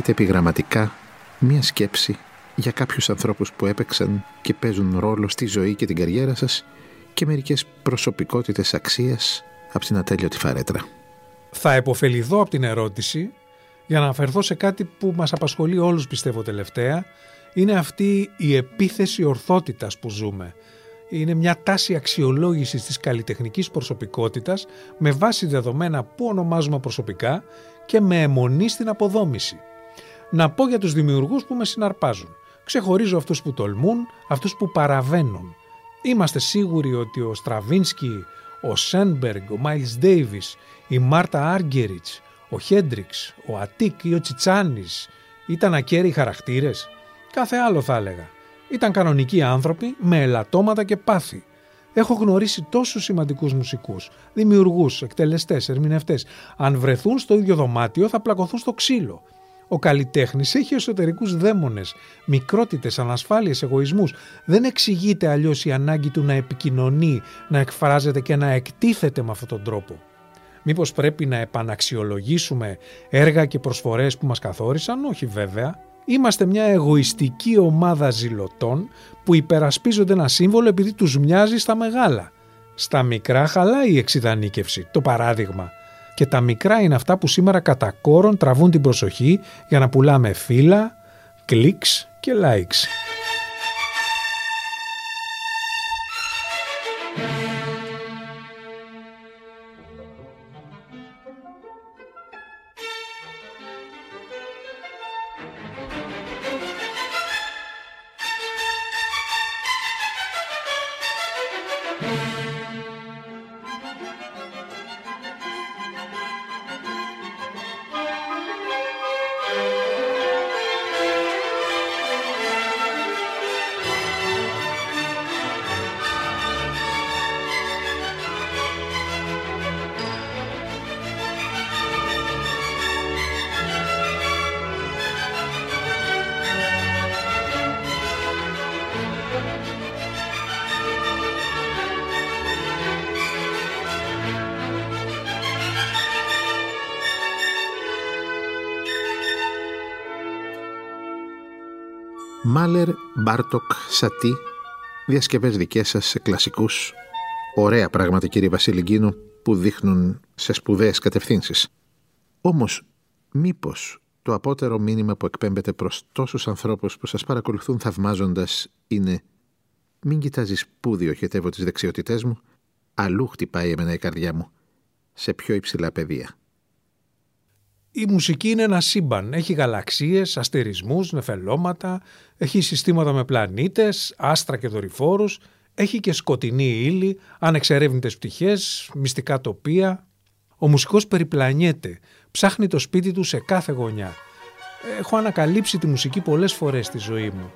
Να μου πείτε επιγραμματικά μία σκέψη για κάποιους ανθρώπους που έπαιξαν και παίζουν ρόλο στη ζωή και την καριέρα σας και μερικές προσωπικότητες αξίας από την ατέλειωτη φαρέτρα. Θα επωφεληθώ από την ερώτηση Για να αναφερθώ σε κάτι που μας απασχολεί όλους πιστεύω τελευταία, είναι αυτή η επίθεση ορθότητας που ζούμε. Είναι μια τάση αξιολόγησης της καλλιτεχνικής προσωπικότητας με βάση δεδομένα που ονομάζουμε προσωπικά και με εμμονή στην αποδόμηση. Να πω για τους δημιουργούς που με συναρπάζουν. Ξεχωρίζω αυτούς που τολμούν, αυτούς που παραβαίνουν. Είμαστε σίγουροι ότι ο Στραβίνσκι, ο Σένμπεργκ, ο Μάιλς Ντέιβις, η Μάρτα Άργκεριτς, ο Χέντριξ, ο Αττίκ ή ο Τσιτσάνης ήταν ακέραιοι χαρακτήρες; Κάθε άλλο θα έλεγα. Ήταν κανονικοί άνθρωποι με ελαττώματα και πάθη. Έχω γνωρίσει τόσους σημαντικούς μουσικούς, δημιουργούς, εκτελεστές, ερμηνευτές. Αν βρεθούν στο ίδιο δωμάτιο θα πλακωθούν στο ξύλο. Ο καλλιτέχνης έχει εσωτερικούς δαίμονες, μικρότητες, ανασφάλειες, εγωισμούς. Δεν εξηγείται αλλιώς η ανάγκη του να επικοινωνεί, να εκφράζεται και να εκτίθεται με αυτόν τον τρόπο. Μήπως πρέπει να επαναξιολογήσουμε έργα και προσφορές που μας καθόρισαν, όχι βέβαια. Είμαστε μια εγωιστική ομάδα ζηλωτών που υπερασπίζονται ένα σύμβολο επειδή τους μοιάζει στα μεγάλα. Στα μικρά χαλάει η εξειδανίκευση, το παράδειγμα. Και τα μικρά είναι αυτά που σήμερα κατά κόρον τραβούν την προσοχή για να πουλάμε φύλλα, κλικς και likes. Μπάρτοκ, Σατί, διασκευές δικές σας σε κλασικούς. Ωραία πράγματα κύριε Βασίλη που δείχνουν σε σπουδαίες κατευθύνσεις. Όμως, μήπως το απότερο μήνυμα που εκπέμπεται προς τόσους ανθρώπους που σας παρακολουθούν θαυμάζοντας είναι «Μην κοιτάζεις πού διοχετεύω τις δεξιότητές μου, αλλού χτυπάει εμένα η καρδιά μου, σε πιο υψηλά πεδία». Η μουσική είναι ένα σύμπαν. Έχει γαλαξίες, αστερισμούς, νεφελώματα, έχει συστήματα με πλανήτες, άστρα και δορυφόρους, έχει και σκοτεινή ύλη, ανεξερεύνητες πτυχές, μυστικά τοπία. Ο μουσικός περιπλανιέται, ψάχνει το σπίτι του σε κάθε γωνιά. Έχω ανακαλύψει τη μουσική πολλές φορές στη ζωή μου.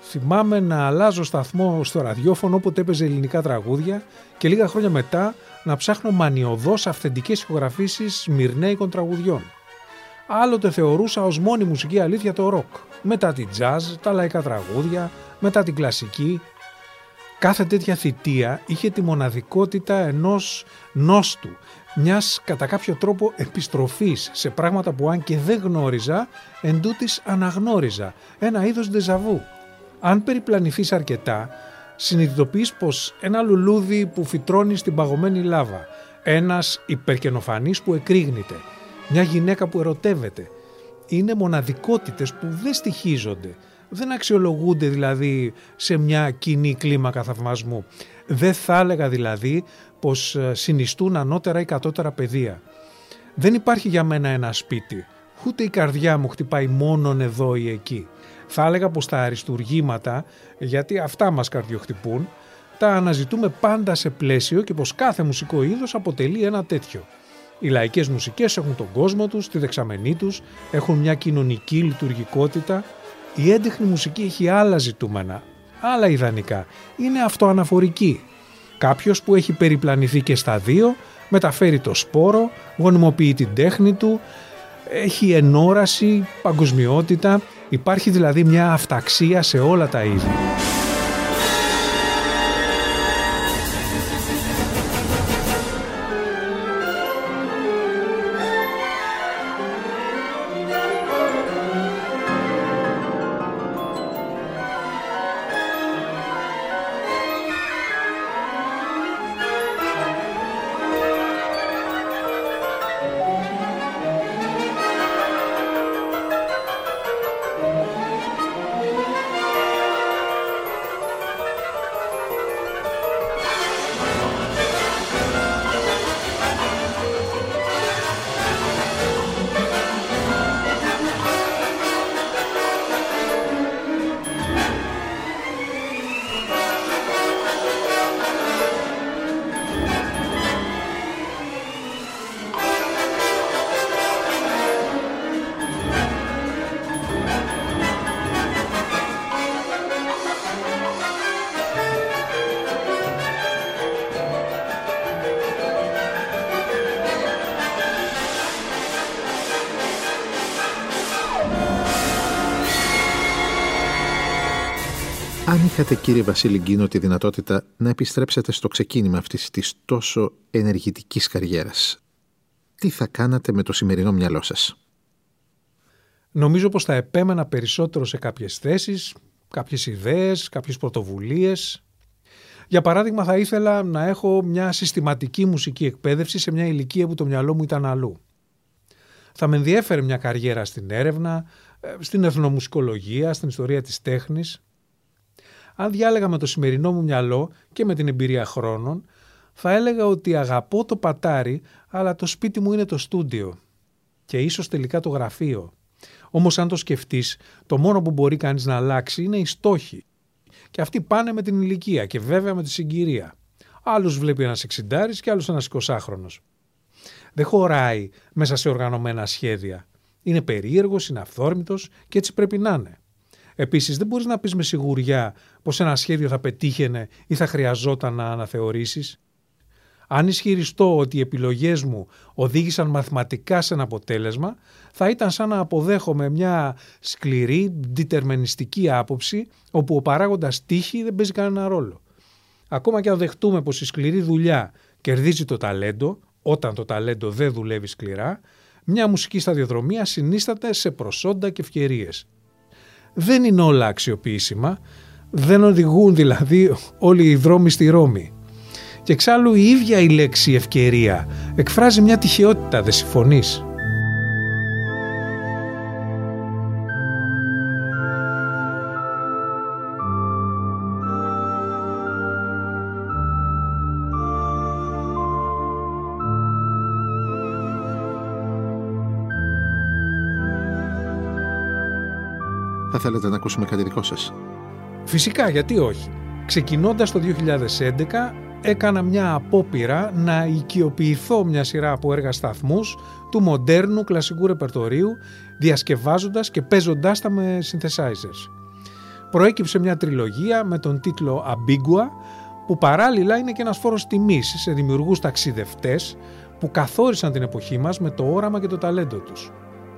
Θυμάμαι να αλλάζω σταθμό στο ραδιόφωνο όποτε έπαιζε ελληνικά τραγούδια και λίγα χρόνια μετά να ψάχνω μανιωδώς αυθεντικές ηχογραφήσεις μυρνέικων τραγουδιών άλλοτε θεωρούσα ως μόνη μουσική αλήθεια το ροκ. Μετά την jazz, τα λαϊκά τραγούδια, μετά την κλασική. Κάθε τέτοια θητεία είχε τη μοναδικότητα ενός νόστου, μιας κατά κάποιο τρόπο επιστροφής σε πράγματα που αν και δεν γνώριζα, εν αναγνώριζα, ένα είδος ντεζαβού. Αν περιπλανηθείς αρκετά, συνειδητοποιείς πως ένα λουλούδι που φυτρώνει στην παγωμένη λάβα, ένας υπερκενοφανής που εκρήγνεται, μια γυναίκα που ερωτεύεται. Είναι μοναδικότητες που δεν στοιχίζονται. Δεν αξιολογούνται δηλαδή σε μια κοινή κλίμακα θαυμασμού. Δεν θα έλεγα δηλαδή πως ε, συνιστούν ανώτερα ή κατώτερα παιδεία. Δεν υπάρχει για μένα ένα σπίτι. Ούτε η καρδιά μου χτυπάει μόνον εδώ ή εκεί. Θα έλεγα πως τα αριστουργήματα, γιατί αυτά μας καρδιοχτυπούν, τα αναζητούμε πάντα σε πλαίσιο και πως κάθε μουσικό είδος αποτελεί ένα τέτοιο. Οι λαϊκές μουσικές έχουν τον κόσμο τους, τη δεξαμενή τους, έχουν μια κοινωνική λειτουργικότητα. Η έντεχνη μουσική έχει άλλα ζητούμενα, άλλα ιδανικά. Είναι αυτοαναφορική. Κάποιος που έχει περιπλανηθεί και στα δύο, μεταφέρει το σπόρο, γονιμοποιεί την τέχνη του, έχει ενόραση, παγκοσμιότητα, υπάρχει δηλαδή μια αυταξία σε όλα τα είδη. Είχατε κύριε Βασίλη Γκίνο τη δυνατότητα να επιστρέψετε στο ξεκίνημα αυτής της τόσο ενεργητικής καριέρας, τι θα κάνατε με το σημερινό μυαλό σας; Νομίζω πως θα επέμενα περισσότερο σε κάποιες θέσεις, κάποιες ιδέες, κάποιες πρωτοβουλίες. Για παράδειγμα θα ήθελα να έχω μια συστηματική μουσική εκπαίδευση σε μια ηλικία που το μυαλό μου ήταν αλλού. Θα με ενδιέφερε μια καριέρα στην έρευνα, ε, στην εθνομουσικολογία, στην ιστορία της τέχνης. Αν διάλεγα με το σημερινό μου μυαλό και με την εμπειρία χρόνων, θα έλεγα ότι αγαπώ το πατάρι, αλλά το σπίτι μου είναι το στούντιο και ίσως τελικά το γραφείο. Όμως αν το σκεφτείς, το μόνο που μπορεί κανείς να αλλάξει είναι οι στόχοι. Και αυτοί πάνε με την ηλικία και βέβαια με τη συγκυρία. Άλλους βλέπει ένας εξιντάρης και άλλους ένας εικοσάχρονος. Δεν χωράει μέσα σε οργανωμένα σχέδια. Είναι περίεργος, είναι αυθόρμητος και έτσι πρέπει να είναι. Επίσης, δεν μπορείς να πεις με σιγουριά πως ένα σχέδιο θα πετύχαινε ή θα χρειαζόταν να αναθεωρήσεις. Αν ισχυριστώ ότι οι επιλογές μου οδήγησαν μαθηματικά σε ένα αποτέλεσμα, θα ήταν σαν να αποδέχομαι μια σκληρή, διτερμενιστική άποψη, όπου ο παράγοντας τύχη δεν παίζει κανένα ρόλο. Ακόμα και αν δεχτούμε πως η σκληρή δουλειά κερδίζει το ταλέντο, όταν το ταλέντο δεν δουλεύει σκληρά, μια μουσική σταδιοδρομία συνίσταται σε προσόντα και ευκαιρίες. Δεν είναι όλα αξιοποιήσιμα, δεν οδηγούν δηλαδή όλοι οι δρόμοι στη Ρώμη. Και εξάλλου η ίδια η λέξη ευκαιρία εκφράζει μια τυχεότητα, δεν συμφωνείς; Θα θέλετε να ακούσουμε κάτι δικό σας. Φυσικά, γιατί όχι. Ξεκινώντας το 2011 έκανα μια απόπειρα να οικειοποιηθώ μια σειρά από έργα σταθμούς του μοντέρνου κλασικού ρεπερτορίου διασκευάζοντας και παίζοντάς τα με synthesizers. Προέκυψε μια τριλογία με τον τίτλο Ambigua που παράλληλα είναι και ένας φόρος τιμής σε δημιουργούς ταξιδευτές που καθόρισαν την εποχή μας με το όραμα και το ταλέντο τους.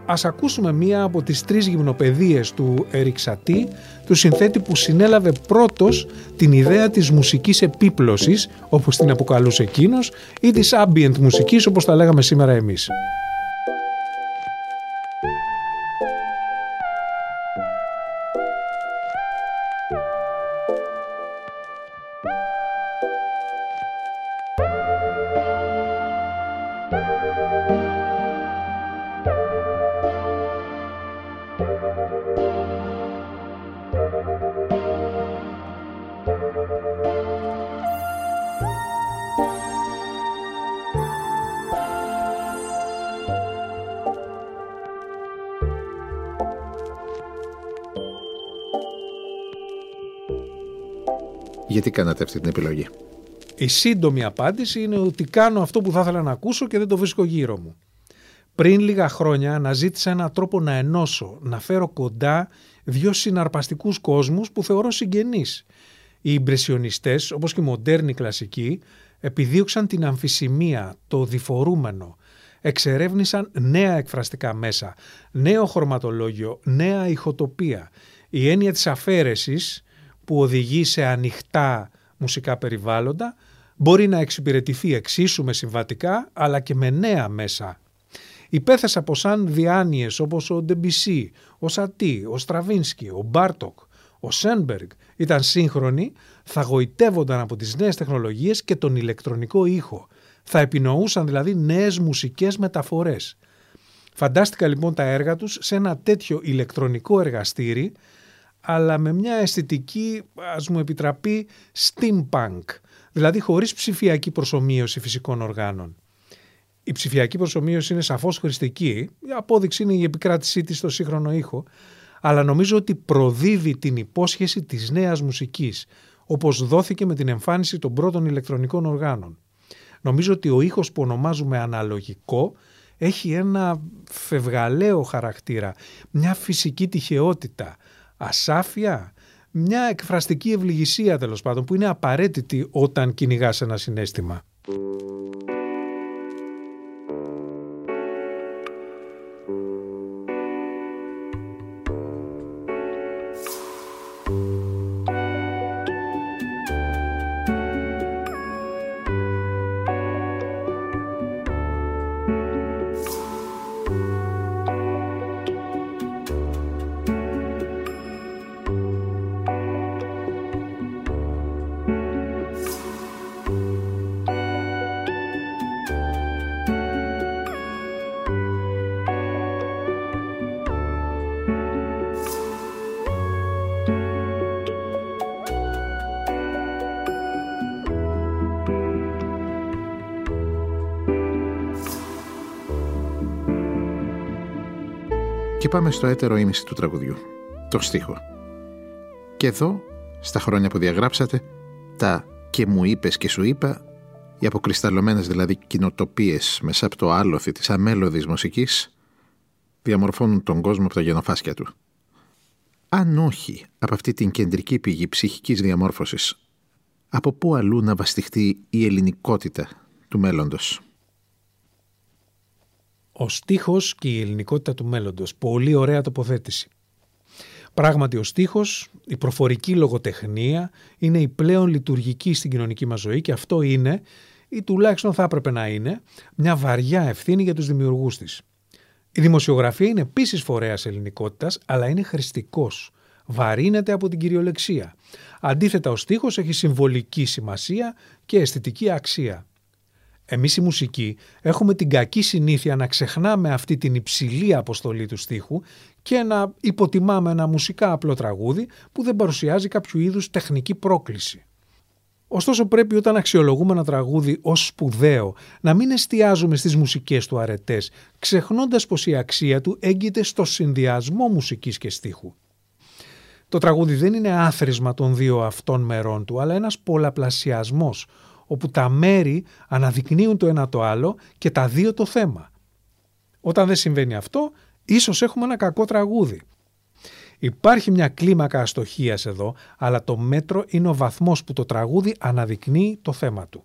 Ας ακούσουμε μία από τις τρεις γυμνοπαιδείες του Eric Satie, του συνθέτη που συνέλαβε πρώτος την ιδέα της μουσικής επίπλωσης, όπως την αποκαλούσε εκείνος, ή της ambient μουσικής, όπως τα λέγαμε σήμερα εμείς. Γιατί κάνατε αυτή την επιλογή; Η σύντομη απάντηση είναι ότι κάνω αυτό που θα ήθελα να ακούσω και δεν το βρίσκω γύρω μου. Πριν λίγα χρόνια αναζήτησα έναν τρόπο να ενώσω, να φέρω κοντά δύο συναρπαστικούς κόσμους που θεωρώ συγγενείς. Οι ιμπρεσιονιστές, όπως και οι μοντέρνοι κλασικοί, επιδίωξαν την αμφισημία, το διφορούμενο. Εξερεύνησαν νέα εκφραστικά μέσα, νέο χρωματολόγιο, νέα ηχοτοπία. Η έννοια της αφαίρεσης που οδηγεί σε ανοιχτά μουσικά περιβάλλοντα μπορεί να εξυπηρετηθεί εξίσου με συμβατικά αλλά και με νέα μέσα. Υπέθεσα πως αν διάνοιες όπως ο Ντεμπισί, ο Σατί, ο Στραβίνσκι, ο Μπάρτοκ, ο Σένμπεργκ ήταν σύγχρονοι, θα γοητεύονταν από τις νέες τεχνολογίες και τον ηλεκτρονικό ήχο. Θα επινοούσαν δηλαδή νέες μουσικές μεταφορές. Φαντάστηκα λοιπόν τα έργα τους σε ένα τέτοιο ηλεκτρονικό εργαστήρι αλλά με μια αισθητική, ας μου επιτραπεί, steampunk, δηλαδή χωρίς ψηφιακή προσωμείωση φυσικών οργάνων. Η ψηφιακή προσωμείωση είναι σαφώς χρηστική, η απόδειξη είναι η επικράτησή της στο σύγχρονο ήχο, αλλά νομίζω ότι προδίδει την υπόσχεση της νέας μουσικής, όπως δόθηκε με την εμφάνιση των πρώτων ηλεκτρονικών οργάνων. Νομίζω ότι ο ήχος που ονομάζουμε αναλογικό έχει ένα φευγαλαίο χαρακτήρα, μια φυσική τυχεότητα, ασάφεια, μια εκφραστική ευληγησία τέλος πάντων που είναι απαραίτητη όταν κυνηγάς ένα συνέστημα. Και πάμε στο έτερο ήμιση του τραγουδιού, το στίχο. Και εδώ, στα χρόνια που διαγράψατε, τα «και μου είπες και σου είπα» οι αποκρισταλωμένες δηλαδή κοινοτοπίες μέσα από το άλοθη της αμέλωδης μουσικής διαμορφώνουν τον κόσμο από τα γενοφάσκια του. Αν όχι από αυτή την κεντρική πηγή ψυχικής διαμόρφωσης, από πού αλλού να βαστιχτεί η ελληνικότητα του μέλλοντος; Ο στίχος και η ελληνικότητα του μέλλοντος. Πολύ ωραία τοποθέτηση. Πράγματι ο στίχος, η προφορική λογοτεχνία είναι η πλέον λειτουργική στην κοινωνική μας ζωή και αυτό είναι ή τουλάχιστον θα έπρεπε να είναι μια βαριά ευθύνη για τους δημιουργούς της. Η δημοσιογραφία είναι επίσης φορέας ελληνικότητας αλλά είναι χρηστικός. Βαρύνεται από την κυριολεξία. Αντίθετα ο στίχος έχει συμβολική σημασία και αισθητική αξία. Εμείς οι μουσικοί έχουμε την κακή συνήθεια να ξεχνάμε αυτή την υψηλή αποστολή του στίχου και να υποτιμάμε ένα μουσικά απλό τραγούδι που δεν παρουσιάζει κάποιο είδους τεχνική πρόκληση. Ωστόσο πρέπει όταν αξιολογούμε ένα τραγούδι ως σπουδαίο να μην εστιάζουμε στις μουσικές του αρετές, ξεχνώντας πως η αξία του έγκυται στο συνδυασμό μουσικής και στίχου. Το τραγούδι δεν είναι άθροισμα των δύο αυτών μερών του, αλλά ένας πολλαπλασιασμός, όπου τα μέρη αναδεικνύουν το ένα το άλλο και τα δύο το θέμα. Όταν δεν συμβαίνει αυτό, ίσως έχουμε ένα κακό τραγούδι. Υπάρχει μια κλίμακα αστοχίας εδώ, αλλά το μέτρο είναι ο βαθμός που το τραγούδι αναδεικνύει το θέμα του.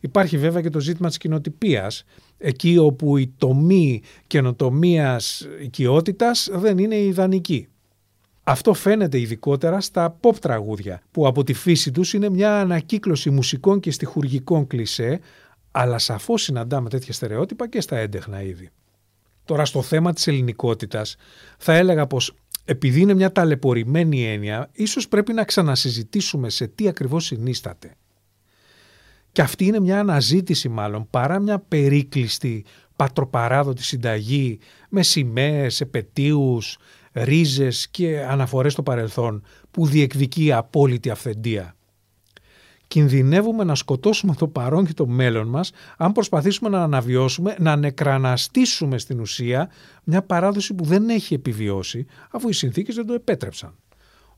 Υπάρχει βέβαια και το ζήτημα της κοινοτυπίας, εκεί όπου η τομή καινοτομίας οικειότητας δεν είναι ιδανική. Αυτό φαίνεται ειδικότερα στα pop τραγούδια, που από τη φύση τους είναι μια ανακύκλωση μουσικών και στιχουργικών κλισέ, αλλά σαφώς συναντάμε τέτοια στερεότυπα και στα έντεχνα είδη. Τώρα στο θέμα της ελληνικότητας θα έλεγα πως επειδή είναι μια ταλαιπωρημένη έννοια, ίσως πρέπει να ξανασυζητήσουμε σε τι ακριβώς συνίσταται. Και αυτή είναι μια αναζήτηση μάλλον παρά μια περίκλειστη πατροπαράδοτη συνταγή με σημαίες, επαιτίους, ρίζες και αναφορές στο παρελθόν που διεκδικεί απόλυτη αυθεντία κινδυνεύουμε να σκοτώσουμε το παρόν και το μέλλον μας αν προσπαθήσουμε να αναβιώσουμε, να νεκραναστήσουμε στην ουσία μια παράδοση που δεν έχει επιβιώσει αφού οι συνθήκες δεν το επέτρεψαν.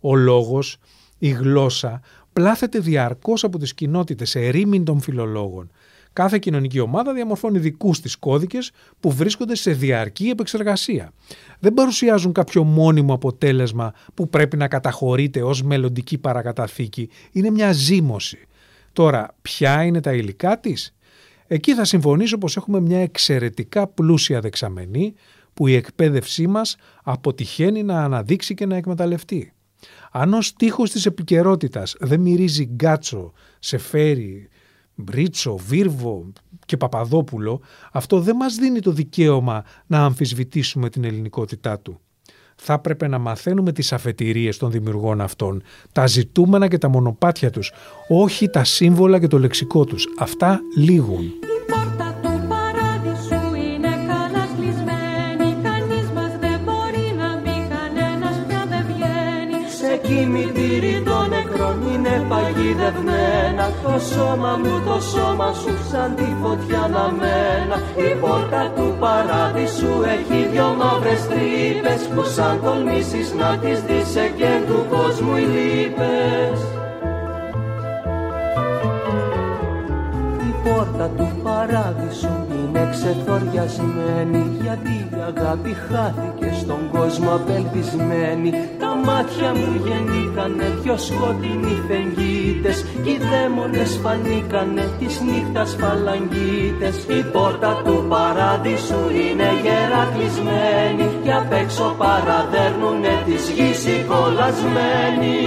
Ο λόγος, η γλώσσα πλάθεται διαρκώς από τις κοινότητες ερήμην των φιλολόγων. Κάθε κοινωνική ομάδα διαμορφώνει δικούς της κώδικες που βρίσκονται σε διαρκή επεξεργασία. Δεν παρουσιάζουν κάποιο μόνιμο αποτέλεσμα που πρέπει να καταχωρείται ως μελλοντική παρακαταθήκη. Είναι μια ζήμωση. Τώρα, ποια είναι τα υλικά της; Εκεί θα συμφωνήσω πως έχουμε μια εξαιρετικά πλούσια δεξαμενή που η εκπαίδευσή μας αποτυχαίνει να αναδείξει και να εκμεταλλευτεί. Αν ο στίχος της επικαιρότητας δεν μυρίζει γκάτσο, σεφέρι, Μπρίτσο, Βίρβο και Παπαδόπουλο, αυτό δεν μας δίνει το δικαίωμα να αμφισβητήσουμε την ελληνικότητά του. Θα έπρεπε να μαθαίνουμε τις αφετηρίες των δημιουργών αυτών, τα ζητούμενα και τα μονοπάτια τους, όχι τα σύμβολα και το λεξικό τους. Αυτά λήγουν. κημητήρι των νεκρών είναι παγιδευμένα Το σώμα μου, το σώμα σου σαν τη φωτιά μένα Η πόρτα του παράδεισου έχει δυο μαύρες τρύπες Που σαν τολμήσεις να τις δεις και του κόσμου οι λύπες. Η πόρτα του παράδεισου είναι ξεθοριασμένη Γιατί η αγάπη χάθηκε στον κόσμο απελπισμένη. Τα μάτια μου γεννήκανε δυο σκοτεινοί φεγγίτες Κι οι δαίμονες φανήκανε της νύχτας φαλαγγίτες. Η πόρτα του παράδεισου είναι γερά κλεισμένη Κι απ' έξω παραδέρνουνε της γης οι κολλασμένοι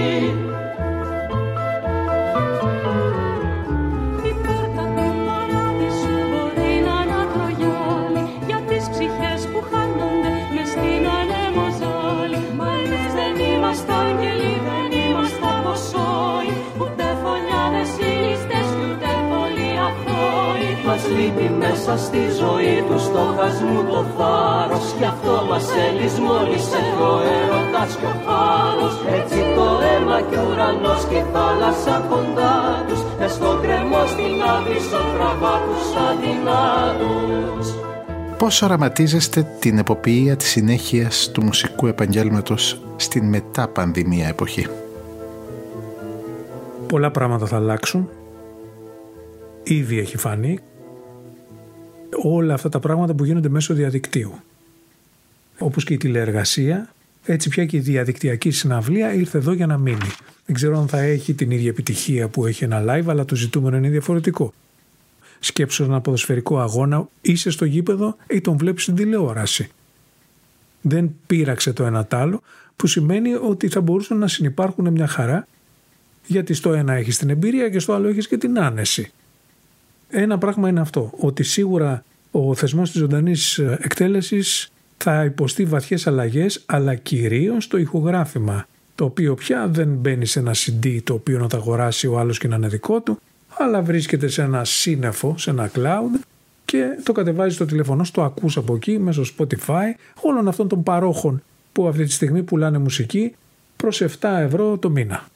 λείπει μέσα στη ζωή του στοχασμού το θάρρος Κι αυτό μας ελισμόνισε ο έρωτας και ο χάρος Έτσι το αίμα και ο ουρανός και η θάλασσα κοντά τους Μες στον κρεμό στην άβυσσο τραβά τους αδυνάτους Πώς οραματίζεστε την εποποιία της συνέχειας του μουσικού επαγγέλματος στην μετά πανδημία εποχή; Πολλά πράγματα θα αλλάξουν. Ήδη έχει φανεί. Όλα αυτά τα πράγματα που γίνονται μέσω διαδικτύου. Όπως και η τηλεεργασία, έτσι πια και η διαδικτυακή συναυλία ήρθε εδώ για να μείνει. Δεν ξέρω αν θα έχει την ίδια επιτυχία που έχει ένα live, αλλά το ζητούμενο είναι διαφορετικό. Σκέψου ένα ποδοσφαιρικό αγώνα, είσαι στο γήπεδο ή τον βλέπεις στην τηλεόραση. Δεν πείραξε το ένα τ' άλλο, που σημαίνει ότι θα μπορούσαν να συνεπάρχουν μια χαρά, γιατί στο ένα έχεις την εμπειρία και στο άλλο έχεις και την άνεση. Ένα πράγμα είναι αυτό, ότι σίγουρα ο θεσμός της ζωντανής εκτέλεσης θα υποστεί βαθιές αλλαγές, αλλά κυρίως το ηχογράφημα, το οποίο πια δεν μπαίνει σε ένα CD το οποίο να τα αγοράσει ο άλλος και να είναι δικό του, αλλά βρίσκεται σε ένα σύννεφο, σε ένα cloud και το κατεβάζει στο τηλέφωνο, το ακούς από εκεί μέσω Spotify, όλων αυτών των παρόχων που αυτή τη στιγμή πουλάνε μουσική προς 7 ευρώ το μήνα.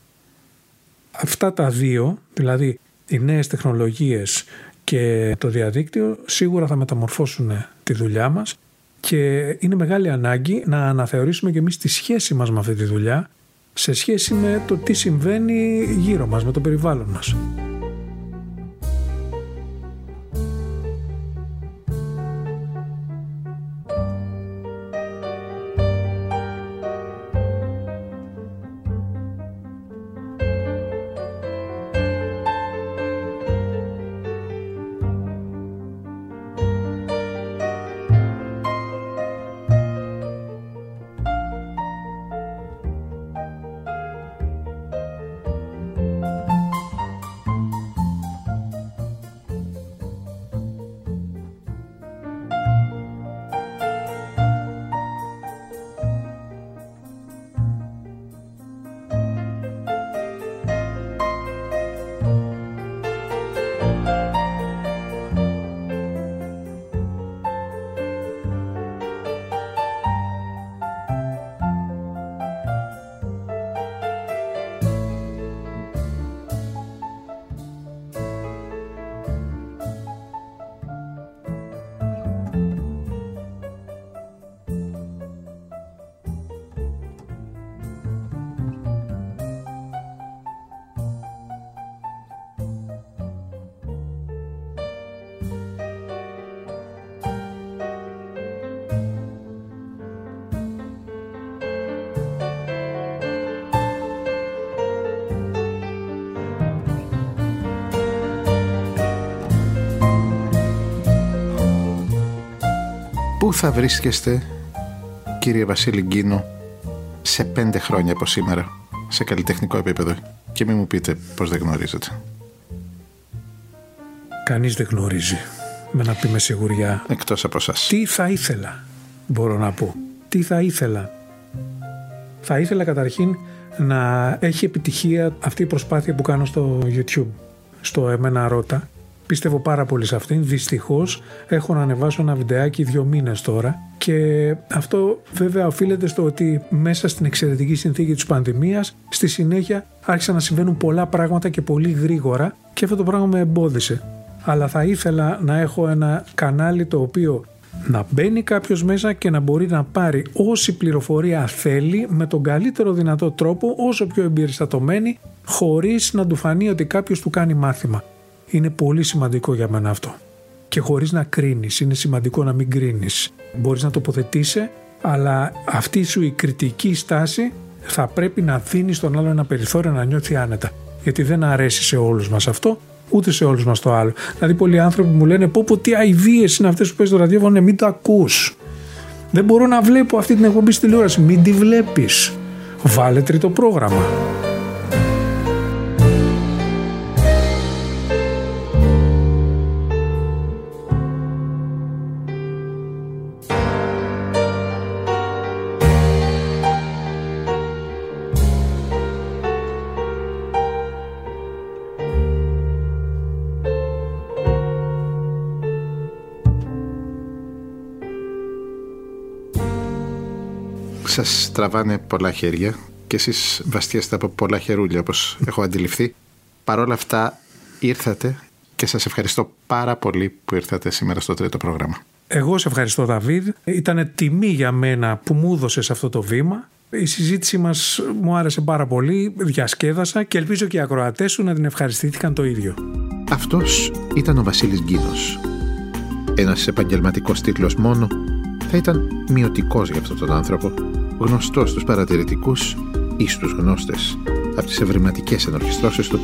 Αυτά τα δύο, δηλαδή οι νέες τεχνολογίες και το διαδίκτυο σίγουρα θα μεταμορφώσουν τη δουλειά μας και είναι μεγάλη ανάγκη να αναθεωρήσουμε και εμείς τη σχέση μας με αυτή τη δουλειά σε σχέση με το τι συμβαίνει γύρω μας, με το περιβάλλον μας. Πού θα βρίσκεστε, κύριε Βασίλη Γκίνο, σε πέντε χρόνια από σήμερα, σε καλλιτεχνικό επίπεδο; Και μην μου πείτε πως δεν γνωρίζετε. Κανείς δεν γνωρίζει, με να πει με σιγουριά. Εκτός από σας. Τι θα ήθελα, μπορώ να πω. Τι θα ήθελα. Θα ήθελα καταρχήν να έχει επιτυχία αυτή η προσπάθεια που κάνω στο YouTube, στο Εμένα Ρώτα, Πιστεύω πάρα πολύ σε αυτήν. Δυστυχώς έχω να ανεβάσω ένα βιντεάκι δύο μήνες τώρα και αυτό βέβαια οφείλεται στο ότι μέσα στην εξαιρετική συνθήκη της πανδημίας στη συνέχεια άρχισαν να συμβαίνουν πολλά πράγματα και πολύ γρήγορα και αυτό το πράγμα με εμπόδισε. Αλλά θα ήθελα να έχω ένα κανάλι το οποίο να μπαίνει κάποιος μέσα και να μπορεί να πάρει όση πληροφορία θέλει με τον καλύτερο δυνατό τρόπο, όσο πιο εμπεριστατωμένη, χωρίς να του φανεί ότι κάποιος του κάνει μάθημα. Είναι πολύ σημαντικό για μένα αυτό. Και χωρίς να κρίνεις, είναι σημαντικό να μην κρίνεις. Μπορείς να τοποθετήσει, αλλά αυτή σου η κριτική στάση θα πρέπει να δίνεις στον άλλο ένα περιθώριο να νιώθει άνετα. Γιατί δεν αρέσει σε όλους μας αυτό, ούτε σε όλους μας το άλλο. Δηλαδή πολλοί άνθρωποι μου λένε πω πω τι αηδίες είναι αυτές που παίζεις το ραδιόφωνο, ναι, μην το ακούς. Δεν μπορώ να βλέπω αυτή την εκπομπή στη τηλεόραση. Μην τη βλέπεις. Βάλε τρίτο πρόγραμμα. Σας τραβάνε πολλά χέρια και εσείς βαστιέστε από πολλά χερούλια όπως έχω αντιληφθεί. Παρ' όλα αυτά ήρθατε και σας ευχαριστώ πάρα πολύ που ήρθατε σήμερα στο τρίτο πρόγραμμα. Εγώ σε ευχαριστώ Δαβίδ. Ήταν τιμή για μένα που μου έδωσες αυτό το βήμα. Η συζήτησή μας μου άρεσε πάρα πολύ, διασκέδασα και ελπίζω και οι ακροατές σου να την ευχαριστήθηκαν το ίδιο. Αυτός ήταν ο Βασίλης Γκίνος. Ένας επαγγελματικός τίτλος μόνο θα ήταν μειωτικός για αυτόν τον άνθρωπο, γνωστός στους παρατηρητικούς ή στους γνώστες από τις ευρηματικές ενορχιστρώσεις του,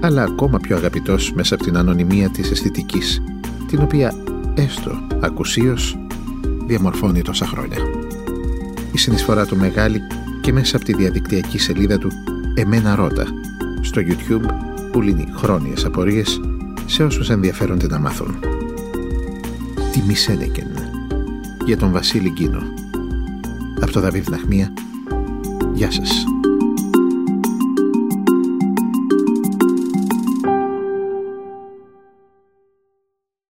αλλά ακόμα πιο αγαπητός μέσα από την ανωνυμία της αισθητικής, την οποία έστω ακουσίως διαμορφώνει τόσα χρόνια. Η συνεισφορά του μεγάλη και μέσα από τη διαδικτυακή σελίδα του «Εμένα Ρώτα» στο YouTube που λύνει χρόνιες απορίες σε όσους ενδιαφέρονται να μάθουν. Τιμή Σένεκεν για τον Βασίλη Γκίνο. Από το Δαβίδ Ναχμία. Γεια σας.